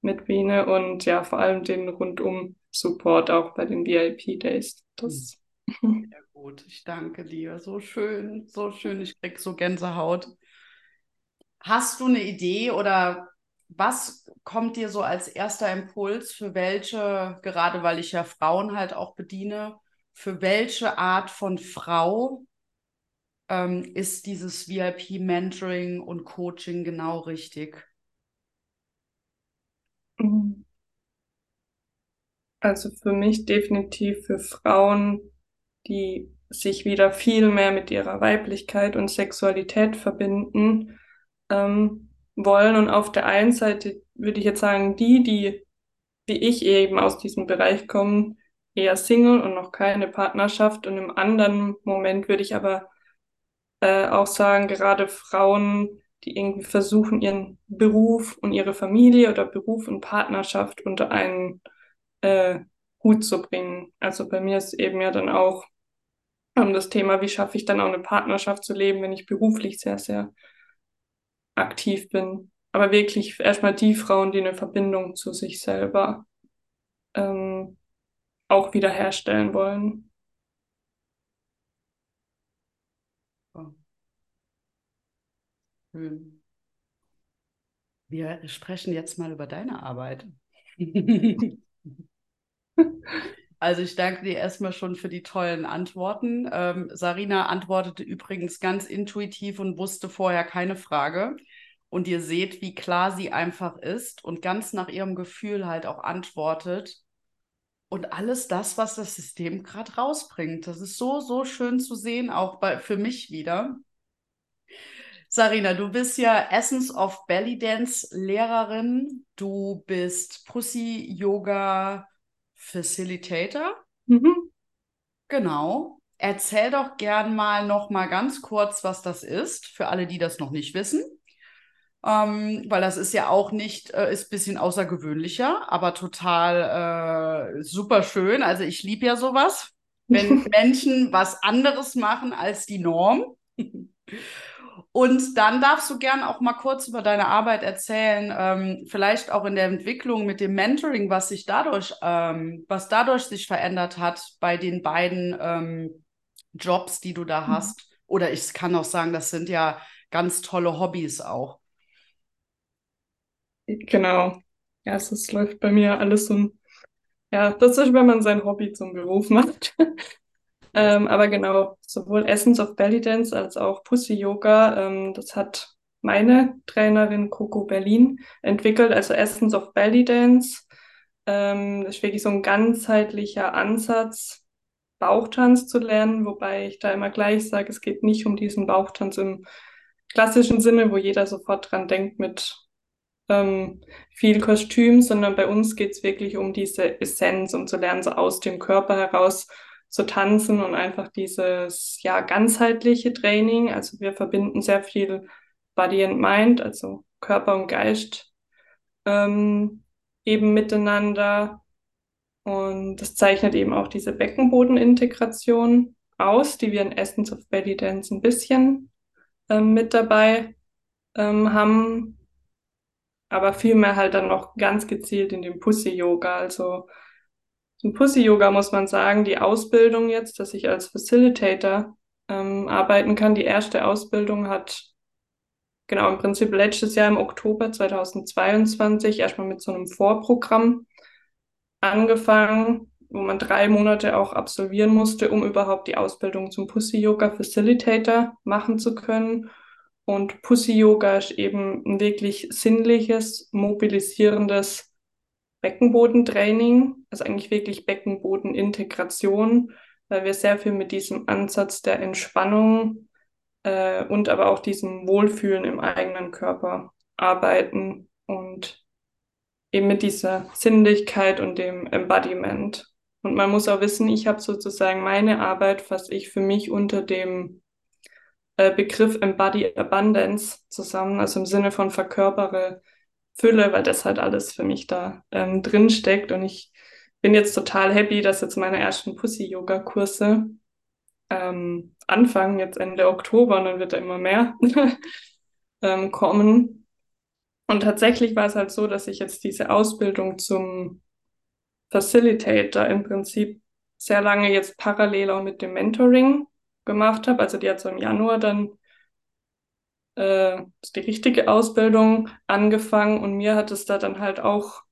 mit Biene und ja, vor allem den rundum Support auch bei den VIP-Days. Das hm. Gut, ich danke dir. So schön, so schön. Ich krieg so Gänsehaut. Hast du eine Idee oder was kommt dir so als erster Impuls für welche, gerade weil ich ja Frauen halt auch bediene, für welche Art von Frau ähm, ist dieses VIP-Mentoring und Coaching genau richtig? Also für mich definitiv für Frauen, die sich wieder viel mehr mit ihrer Weiblichkeit und Sexualität verbinden ähm, wollen. Und auf der einen Seite würde ich jetzt sagen, die, die wie ich eben aus diesem Bereich kommen, eher Single und noch keine Partnerschaft. Und im anderen Moment würde ich aber äh, auch sagen, gerade Frauen, die irgendwie versuchen, ihren Beruf und ihre Familie oder Beruf und Partnerschaft unter einen äh, Hut zu bringen. Also bei mir ist eben ja dann auch ähm, das Thema, wie schaffe ich dann auch eine Partnerschaft zu leben, wenn ich beruflich sehr, sehr aktiv bin. Aber wirklich erstmal die Frauen, die eine Verbindung zu sich selber ähm, auch wiederherstellen wollen. Schön. Wir sprechen jetzt mal über deine Arbeit. Also ich danke dir erstmal schon für die tollen Antworten. Ähm, Sarina antwortete übrigens ganz intuitiv und wusste vorher keine Frage. Und ihr seht, wie klar sie einfach ist und ganz nach ihrem Gefühl halt auch antwortet. Und alles das, was das System gerade rausbringt. Das ist so, so schön zu sehen, auch bei, für mich wieder. Sarina, du bist ja Essence of Belly Dance Lehrerin. Du bist Pussy Yoga Facilitator. Mhm. Genau. Erzähl doch gern mal noch mal ganz kurz, was das ist, für alle, die das noch nicht wissen. Ähm, weil das ist ja auch nicht, äh, ist ein bisschen außergewöhnlicher, aber total äh, super schön. Also ich liebe ja sowas, wenn Menschen was anderes machen als die Norm. Und dann darfst du gern auch mal kurz über deine Arbeit erzählen, ähm, vielleicht auch in der Entwicklung mit dem Mentoring, was sich dadurch, ähm, was dadurch sich verändert hat bei den beiden ähm, Jobs, die du da mhm. hast. Oder ich kann auch sagen, das sind ja ganz tolle Hobbys auch. Genau. Ja, es, es läuft bei mir alles so ja, das ist, wenn man sein Hobby zum Beruf macht. Ähm, aber genau, sowohl Essence of Belly Dance als auch Pussy Yoga, ähm, das hat meine Trainerin Coco Berlin entwickelt, also Essence of Belly Dance. Ähm, das ist wirklich so ein ganzheitlicher Ansatz, Bauchtanz zu lernen, wobei ich da immer gleich sage, es geht nicht um diesen Bauchtanz im klassischen Sinne, wo jeder sofort dran denkt mit ähm, viel Kostüm, sondern bei uns geht es wirklich um diese Essenz, um zu lernen, so aus dem Körper heraus zu tanzen und einfach dieses ja ganzheitliche Training. Also wir verbinden sehr viel Body and Mind, also Körper und Geist ähm, eben miteinander. Und das zeichnet eben auch diese Beckenbodenintegration aus, die wir in Essence of Belly Dance ein bisschen ähm, mit dabei ähm, haben. Aber vielmehr halt dann noch ganz gezielt in dem Pussy Yoga. Also zum Pussy-Yoga muss man sagen, die Ausbildung jetzt, dass ich als Facilitator ähm, arbeiten kann. Die erste Ausbildung hat genau im Prinzip letztes Jahr im Oktober 2022 erstmal mit so einem Vorprogramm angefangen, wo man drei Monate auch absolvieren musste, um überhaupt die Ausbildung zum Pussy Yoga Facilitator machen zu können. Und Pussy Yoga ist eben ein wirklich sinnliches, mobilisierendes Beckenbodentraining, also eigentlich wirklich Beckenbodenintegration, weil wir sehr viel mit diesem Ansatz der Entspannung äh, und aber auch diesem Wohlfühlen im eigenen Körper arbeiten und eben mit dieser Sinnlichkeit und dem Embodiment. Und man muss auch wissen, ich habe sozusagen meine Arbeit, was ich für mich unter dem äh, Begriff Embody Abundance zusammen, also im Sinne von verkörpere Fülle, weil das halt alles für mich da ähm, drin steckt. Und ich bin jetzt total happy, dass jetzt meine ersten Pussy-Yoga-Kurse ähm, anfangen, jetzt Ende Oktober, und dann wird da immer mehr ähm, kommen. Und tatsächlich war es halt so, dass ich jetzt diese Ausbildung zum Facilitator im Prinzip sehr lange jetzt parallel auch mit dem Mentoring gemacht habe. Also die hat so im Januar dann äh, die richtige Ausbildung angefangen und mir hat es da dann halt auch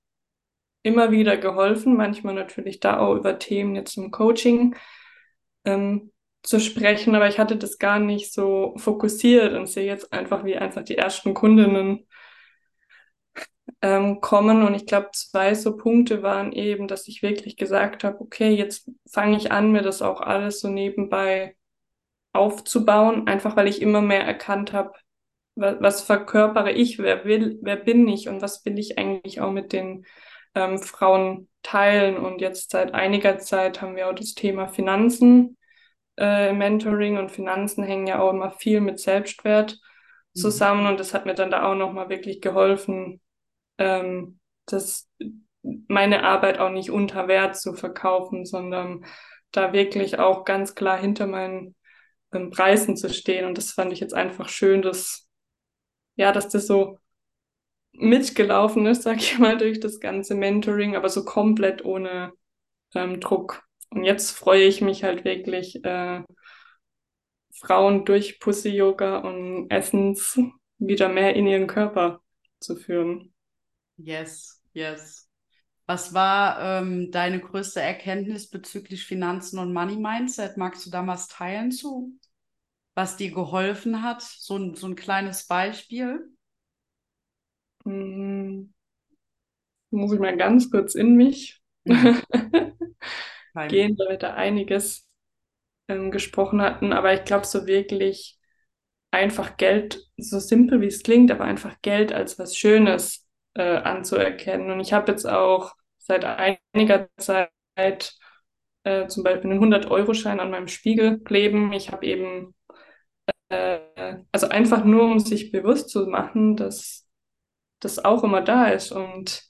immer wieder geholfen, manchmal natürlich da auch über Themen jetzt im Coaching ähm, zu sprechen, aber ich hatte das gar nicht so fokussiert und sehe jetzt einfach, wie einfach die ersten Kundinnen ähm, kommen. Und ich glaube, zwei so Punkte waren eben, dass ich wirklich gesagt habe, okay, jetzt fange ich an, mir das auch alles so nebenbei aufzubauen, einfach weil ich immer mehr erkannt habe, was, was verkörpere ich, wer will, wer bin ich und was will ich eigentlich auch mit den ähm, Frauen teilen. Und jetzt seit einiger Zeit haben wir auch das Thema Finanzen äh, Mentoring und Finanzen hängen ja auch immer viel mit Selbstwert mhm. zusammen und das hat mir dann da auch nochmal wirklich geholfen, ähm, das meine Arbeit auch nicht unter Wert zu verkaufen, sondern da wirklich auch ganz klar hinter meinen ähm, Preisen zu stehen. Und das fand ich jetzt einfach schön, dass ja, dass das so mitgelaufen ist, sag ich mal, durch das ganze Mentoring, aber so komplett ohne ähm, Druck. Und jetzt freue ich mich halt wirklich, äh, Frauen durch Pussy-Yoga und Essens wieder mehr in ihren Körper zu führen. Yes, yes. Was war ähm, deine größte Erkenntnis bezüglich Finanzen und Money Mindset? Magst du da was teilen zu? Was dir geholfen hat? So ein, so ein kleines Beispiel? Hm. Muss ich mal ganz kurz in mich mhm. gehen, da wir da einiges ähm, gesprochen hatten. Aber ich glaube, so wirklich einfach Geld, so simpel wie es klingt, aber einfach Geld als was Schönes äh, anzuerkennen. Und ich habe jetzt auch seit einiger Zeit äh, zum Beispiel einen 100-Euro-Schein an meinem Spiegel kleben. Ich habe eben also einfach nur, um sich bewusst zu machen, dass das auch immer da ist. Und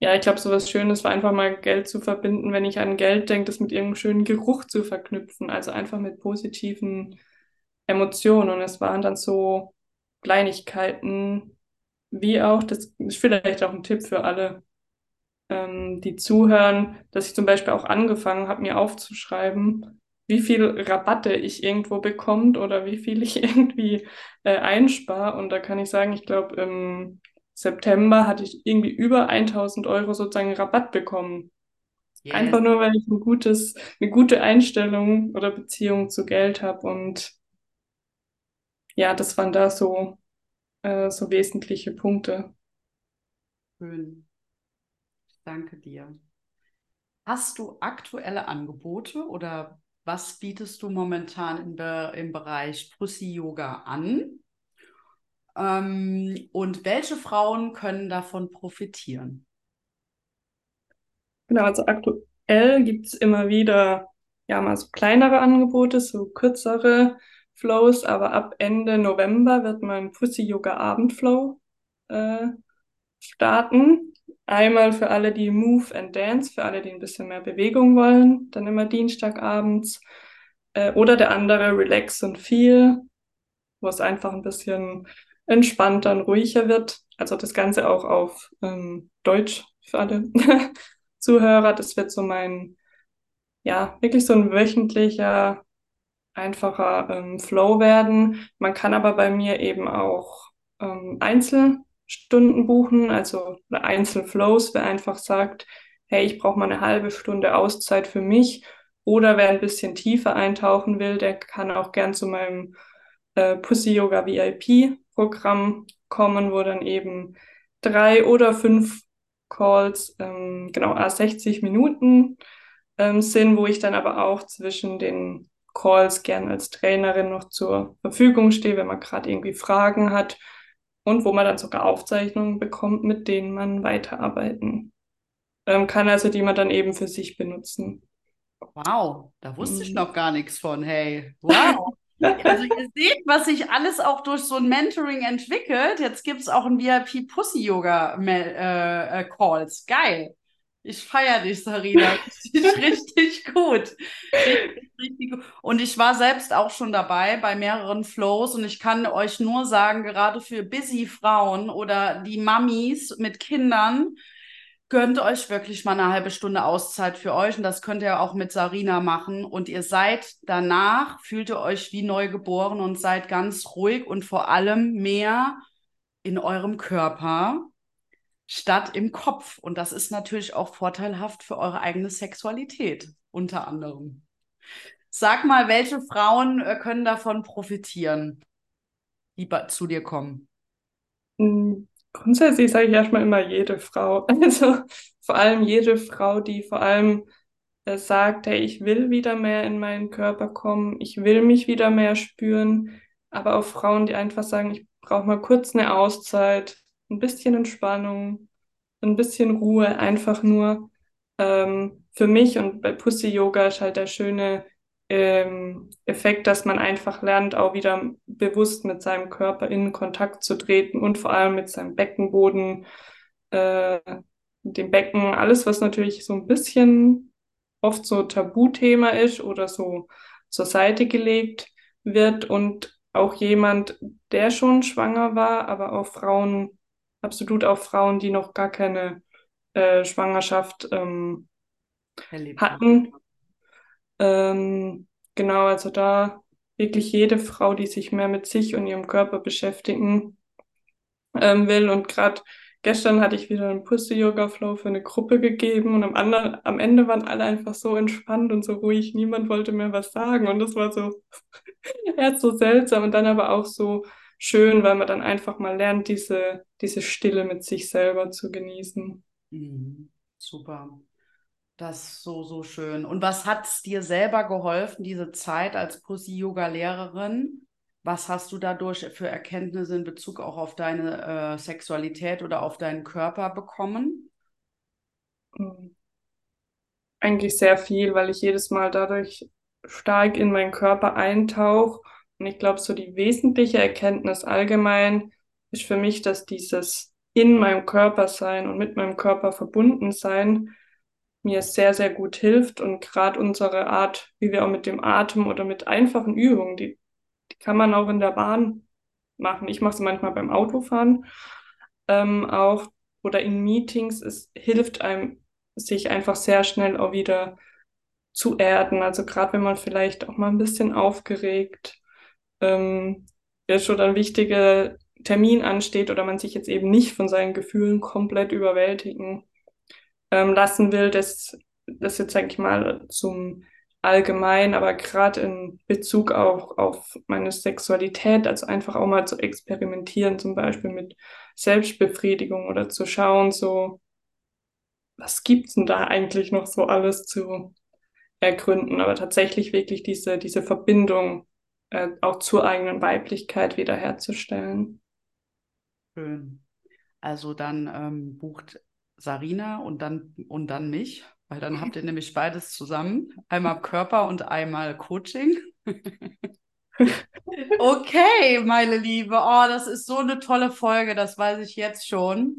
ja, ich glaube, so was Schönes war einfach mal Geld zu verbinden, wenn ich an Geld denke, das mit irgendeinem schönen Geruch zu verknüpfen. Also einfach mit positiven Emotionen. Und es waren dann so Kleinigkeiten, wie auch, das ist vielleicht auch ein Tipp für alle, ähm, die zuhören, dass ich zum Beispiel auch angefangen habe, mir aufzuschreiben, wie viel Rabatte ich irgendwo bekomme oder wie viel ich irgendwie äh, einspare. Und da kann ich sagen, ich glaube, im September hatte ich irgendwie über 1000 Euro sozusagen Rabatt bekommen. Yes. Einfach nur, weil ich ein gutes, eine gute Einstellung oder Beziehung zu Geld habe. Und ja, das waren da so, äh, so wesentliche Punkte. Schön. Danke dir. Hast du aktuelle Angebote oder was bietest du momentan im, Be im Bereich Pussy Yoga an? Ähm, und welche Frauen können davon profitieren? Genau, also aktuell gibt es immer wieder ja mal so kleinere Angebote, so kürzere Flows, aber ab Ende November wird mein Pussy Yoga Abendflow äh, starten. Einmal für alle, die Move and Dance, für alle, die ein bisschen mehr Bewegung wollen, dann immer Dienstagabends. Äh, oder der andere Relax und Feel, wo es einfach ein bisschen entspannter und ruhiger wird. Also das Ganze auch auf ähm, Deutsch für alle Zuhörer. Das wird so mein, ja, wirklich so ein wöchentlicher, einfacher ähm, Flow werden. Man kann aber bei mir eben auch ähm, Einzelstunden buchen, also Einzelflows, wer einfach sagt, hey, ich brauche mal eine halbe Stunde Auszeit für mich. Oder wer ein bisschen tiefer eintauchen will, der kann auch gern zu meinem äh, Pussy Yoga VIP Programm kommen, wo dann eben drei oder fünf Calls, ähm, genau, 60 Minuten ähm, sind, wo ich dann aber auch zwischen den Calls gern als Trainerin noch zur Verfügung stehe, wenn man gerade irgendwie Fragen hat und wo man dann sogar Aufzeichnungen bekommt, mit denen man weiterarbeiten ähm, kann, also die man dann eben für sich benutzen. Wow, da wusste ich mhm. noch gar nichts von. Hey, wow. Also ihr seht, was sich alles auch durch so ein Mentoring entwickelt. Jetzt gibt es auch ein VIP Pussy Yoga äh, äh, Calls. Geil. Ich feiere dich, Sarina. Richtig, richtig gut. Richtig, richtig gut. Und ich war selbst auch schon dabei bei mehreren Flows und ich kann euch nur sagen, gerade für busy Frauen oder die Mummies mit Kindern, gönnt euch wirklich mal eine halbe Stunde Auszeit für euch und das könnt ihr auch mit Sarina machen und ihr seid danach, fühlt ihr euch wie neu geboren und seid ganz ruhig und vor allem mehr in eurem Körper statt im Kopf und das ist natürlich auch vorteilhaft für eure eigene Sexualität unter anderem. Sag mal, welche Frauen äh, können davon profitieren, die zu dir kommen? Hm, Grundsätzlich sage ich erstmal immer jede Frau. Also vor allem jede Frau, die vor allem äh, sagt, hey, ich will wieder mehr in meinen Körper kommen, ich will mich wieder mehr spüren. Aber auch Frauen, die einfach sagen, ich brauche mal kurz eine Auszeit, ein bisschen Entspannung, ein bisschen Ruhe, einfach nur ähm, für mich. Und bei Pussy Yoga ist halt der schöne ähm, Effekt, dass man einfach lernt, auch wieder bewusst mit seinem Körper in Kontakt zu treten und vor allem mit seinem Beckenboden, äh, dem Becken, alles, was natürlich so ein bisschen oft so Tabuthema ist oder so zur Seite gelegt wird und auch jemand, der schon schwanger war, aber auch Frauen, absolut auch Frauen, die noch gar keine äh, Schwangerschaft ähm, hatten, ähm, genau, also da wirklich jede Frau, die sich mehr mit sich und ihrem Körper beschäftigen ähm, will. Und gerade gestern hatte ich wieder einen Pussy-Yoga-Flow für eine Gruppe gegeben und am, anderen, am Ende waren alle einfach so entspannt und so ruhig. Niemand wollte mehr was sagen. Und das war so erst so seltsam und dann aber auch so schön, weil man dann einfach mal lernt, diese, diese Stille mit sich selber zu genießen. Mhm. Super. Das ist so, so schön. Und was hat es dir selber geholfen, diese Zeit als Pussy-Yoga-Lehrerin? Was hast du dadurch für Erkenntnisse in Bezug auch auf deine äh, Sexualität oder auf deinen Körper bekommen? Hm. Eigentlich sehr viel, weil ich jedes Mal dadurch stark in meinen Körper eintauche. Und ich glaube, so die wesentliche Erkenntnis allgemein ist für mich, dass dieses in meinem Körper sein und mit meinem Körper verbunden sein mir sehr, sehr gut hilft und gerade unsere Art, wie wir auch mit dem Atem oder mit einfachen Übungen, die, Die kann man auch in der Bahn machen. Ich mache sie manchmal beim Autofahren ähm, auch oder in Meetings. Es hilft einem, sich einfach sehr schnell auch wieder zu erden. Also gerade wenn man vielleicht auch mal ein bisschen aufgeregt ähm, ist schon ein wichtiger Termin ansteht oder man sich jetzt eben nicht von seinen Gefühlen komplett überwältigen ähm, lassen will, das, das jetzt, sage ich mal, zum allgemein, aber gerade in Bezug auch auf meine Sexualität, also einfach auch mal zu experimentieren, zum Beispiel mit Selbstbefriedigung oder zu schauen, so, was gibt's denn da eigentlich noch so alles zu ergründen, aber tatsächlich wirklich diese, diese Verbindung äh, auch zur eigenen Weiblichkeit wiederherzustellen. Schön. Also dann ähm, bucht Sarina und dann und dann mich, weil dann habt ihr nämlich beides zusammen. Einmal Körper und einmal Coaching. okay, meine Liebe. Oh, das ist so eine tolle Folge, das weiß ich jetzt schon.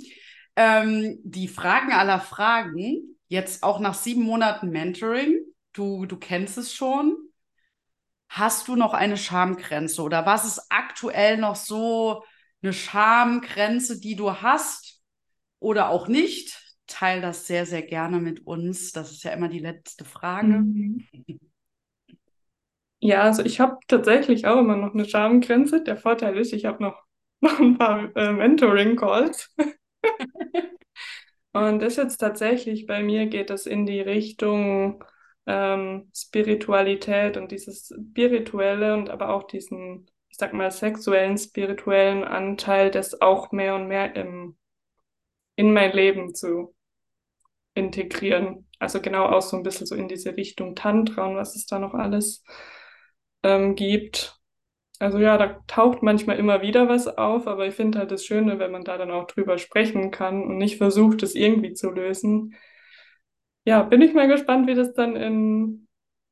Ähm, die Fragen aller Fragen, jetzt auch nach sieben Monaten Mentoring, du, du kennst es schon. Hast du noch eine Schamgrenze oder was ist aktuell noch so eine Schamgrenze, die du hast oder auch nicht? Teil das sehr, sehr gerne mit uns. Das ist ja immer die letzte Frage. Mhm. Ja, also ich habe tatsächlich auch immer noch eine Schamgrenze. Der Vorteil ist, ich habe noch, noch ein paar äh, Mentoring-Calls. Und das jetzt tatsächlich bei mir geht es in die Richtung ähm, Spiritualität und dieses spirituelle und aber auch diesen, ich sag mal, sexuellen, spirituellen Anteil, das auch mehr und mehr im, in mein Leben zu integrieren. Also genau auch so ein bisschen so in diese Richtung Tantra und was es da noch alles ähm, gibt. Also ja, da taucht manchmal immer wieder was auf, aber ich finde halt das Schöne, wenn man da dann auch drüber sprechen kann und nicht versucht, es irgendwie zu lösen, ja, bin ich mal gespannt, wie das dann in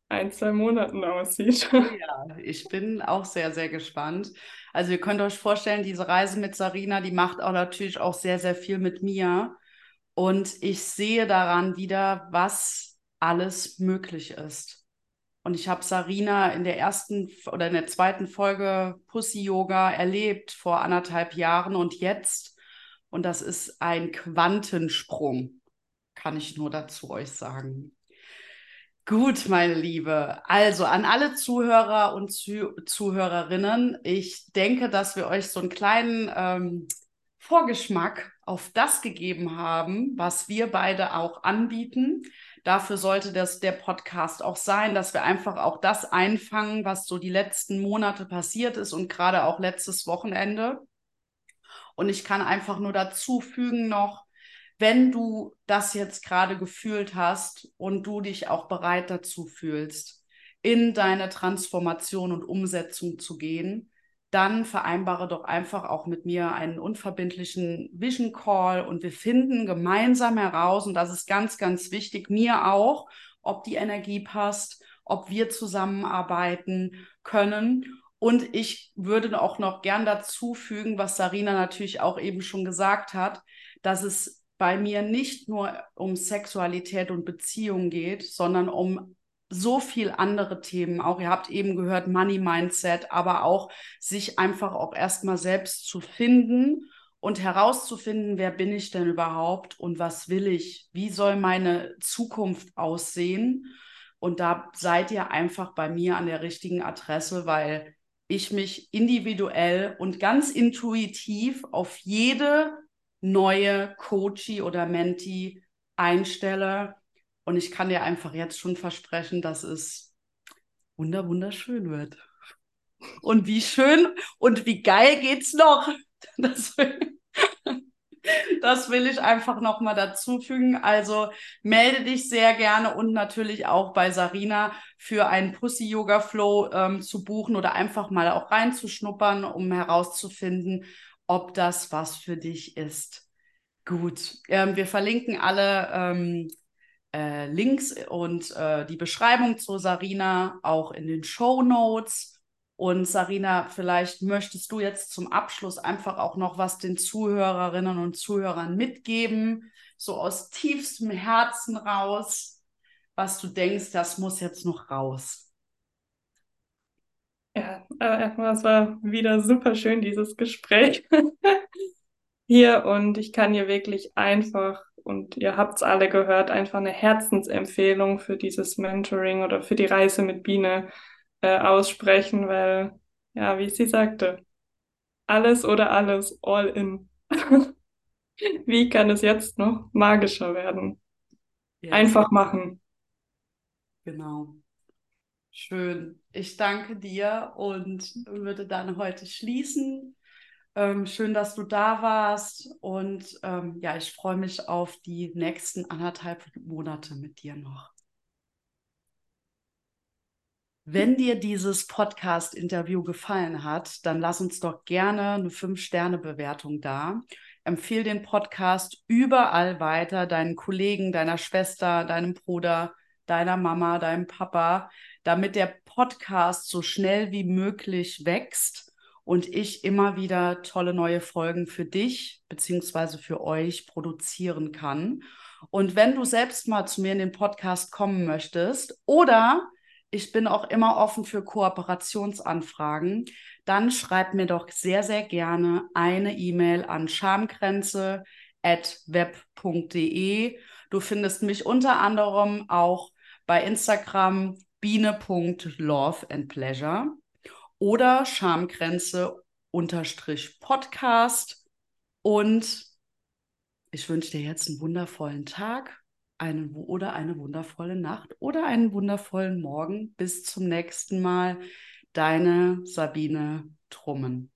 ein, zwei Monaten aussieht. Ja, ich bin auch sehr, sehr gespannt. Also ihr könnt euch vorstellen, diese Reise mit Sarina, die macht auch natürlich auch sehr, sehr viel mit mir. Und ich sehe daran wieder, was alles möglich ist. Und ich habe Sarina in der ersten oder in der zweiten Folge Pussy Yoga erlebt vor anderthalb Jahren und jetzt. Und das ist ein Quantensprung kann ich nur dazu euch sagen. Gut, meine Liebe. Also an alle Zuhörer und Zuh Zuhörerinnen, ich denke, dass wir euch so einen kleinen ähm, Vorgeschmack auf das gegeben haben, was wir beide auch anbieten. Dafür sollte das der Podcast auch sein, dass wir einfach auch das einfangen, was so die letzten Monate passiert ist und gerade auch letztes Wochenende. Und ich kann einfach nur dazu fügen noch, wenn du das jetzt gerade gefühlt hast und du dich auch bereit dazu fühlst, in deine Transformation und Umsetzung zu gehen, dann vereinbare doch einfach auch mit mir einen unverbindlichen Vision Call und wir finden gemeinsam heraus, und das ist ganz, ganz wichtig, mir auch, ob die Energie passt, ob wir zusammenarbeiten können. Und ich würde auch noch gern dazu fügen, was Sarina natürlich auch eben schon gesagt hat, dass es bei mir nicht nur um Sexualität und Beziehung geht, sondern um so viel andere Themen. Auch ihr habt eben gehört, Money Mindset, aber auch sich einfach auch erstmal selbst zu finden und herauszufinden, wer bin ich denn überhaupt und was will ich? Wie soll meine Zukunft aussehen? Und da seid ihr einfach bei mir an der richtigen Adresse, weil ich mich individuell und ganz intuitiv auf jede neue Coachie oder Menti einstelle. Und ich kann dir einfach jetzt schon versprechen, dass es wunder wunderschön wird. Und wie schön und wie geil geht's noch? Das will, das will ich einfach nochmal dazu fügen. Also melde dich sehr gerne und natürlich auch bei Sarina für einen Pussy Yoga Flow ähm, zu buchen oder einfach mal auch reinzuschnuppern, um herauszufinden, ob das was für dich ist. Gut, ähm, wir verlinken alle ähm, äh, Links und äh, die Beschreibung zu Sarina auch in den Show Notes. Und Sarina, vielleicht möchtest du jetzt zum Abschluss einfach auch noch was den Zuhörerinnen und Zuhörern mitgeben, so aus tiefstem Herzen raus, was du denkst, das muss jetzt noch raus. Ja, erstmal, es war wieder super schön, dieses Gespräch hier. Und ich kann hier wirklich einfach, und ihr habt es alle gehört, einfach eine Herzensempfehlung für dieses Mentoring oder für die Reise mit Biene äh, aussprechen, weil, ja, wie sie sagte, alles oder alles, all in. Wie kann es jetzt noch magischer werden? Yes. Einfach machen. Genau. Schön. Ich danke dir und würde dann heute schließen. Ähm, schön, dass du da warst. Und ähm, ja, ich freue mich auf die nächsten anderthalb Monate mit dir noch. Wenn dir dieses Podcast-Interview gefallen hat, dann lass uns doch gerne eine 5-Sterne-Bewertung da. Empfehle den Podcast überall weiter, deinen Kollegen, deiner Schwester, deinem Bruder, deiner Mama, deinem Papa, damit der Podcast so schnell wie möglich wächst und ich immer wieder tolle neue Folgen für dich bzw. für euch produzieren kann. Und wenn du selbst mal zu mir in den Podcast kommen möchtest oder ich bin auch immer offen für Kooperationsanfragen. Dann schreib mir doch sehr, sehr gerne eine E-Mail an schamgrenze.web.de. Du findest mich unter anderem auch bei Instagram biene.love and pleasure oder Schamgrenze unterstrich Podcast. Und ich wünsche dir jetzt einen wundervollen Tag einen, oder eine wundervolle Nacht oder einen wundervollen Morgen. Bis zum nächsten Mal. Deine Sabine Trummen.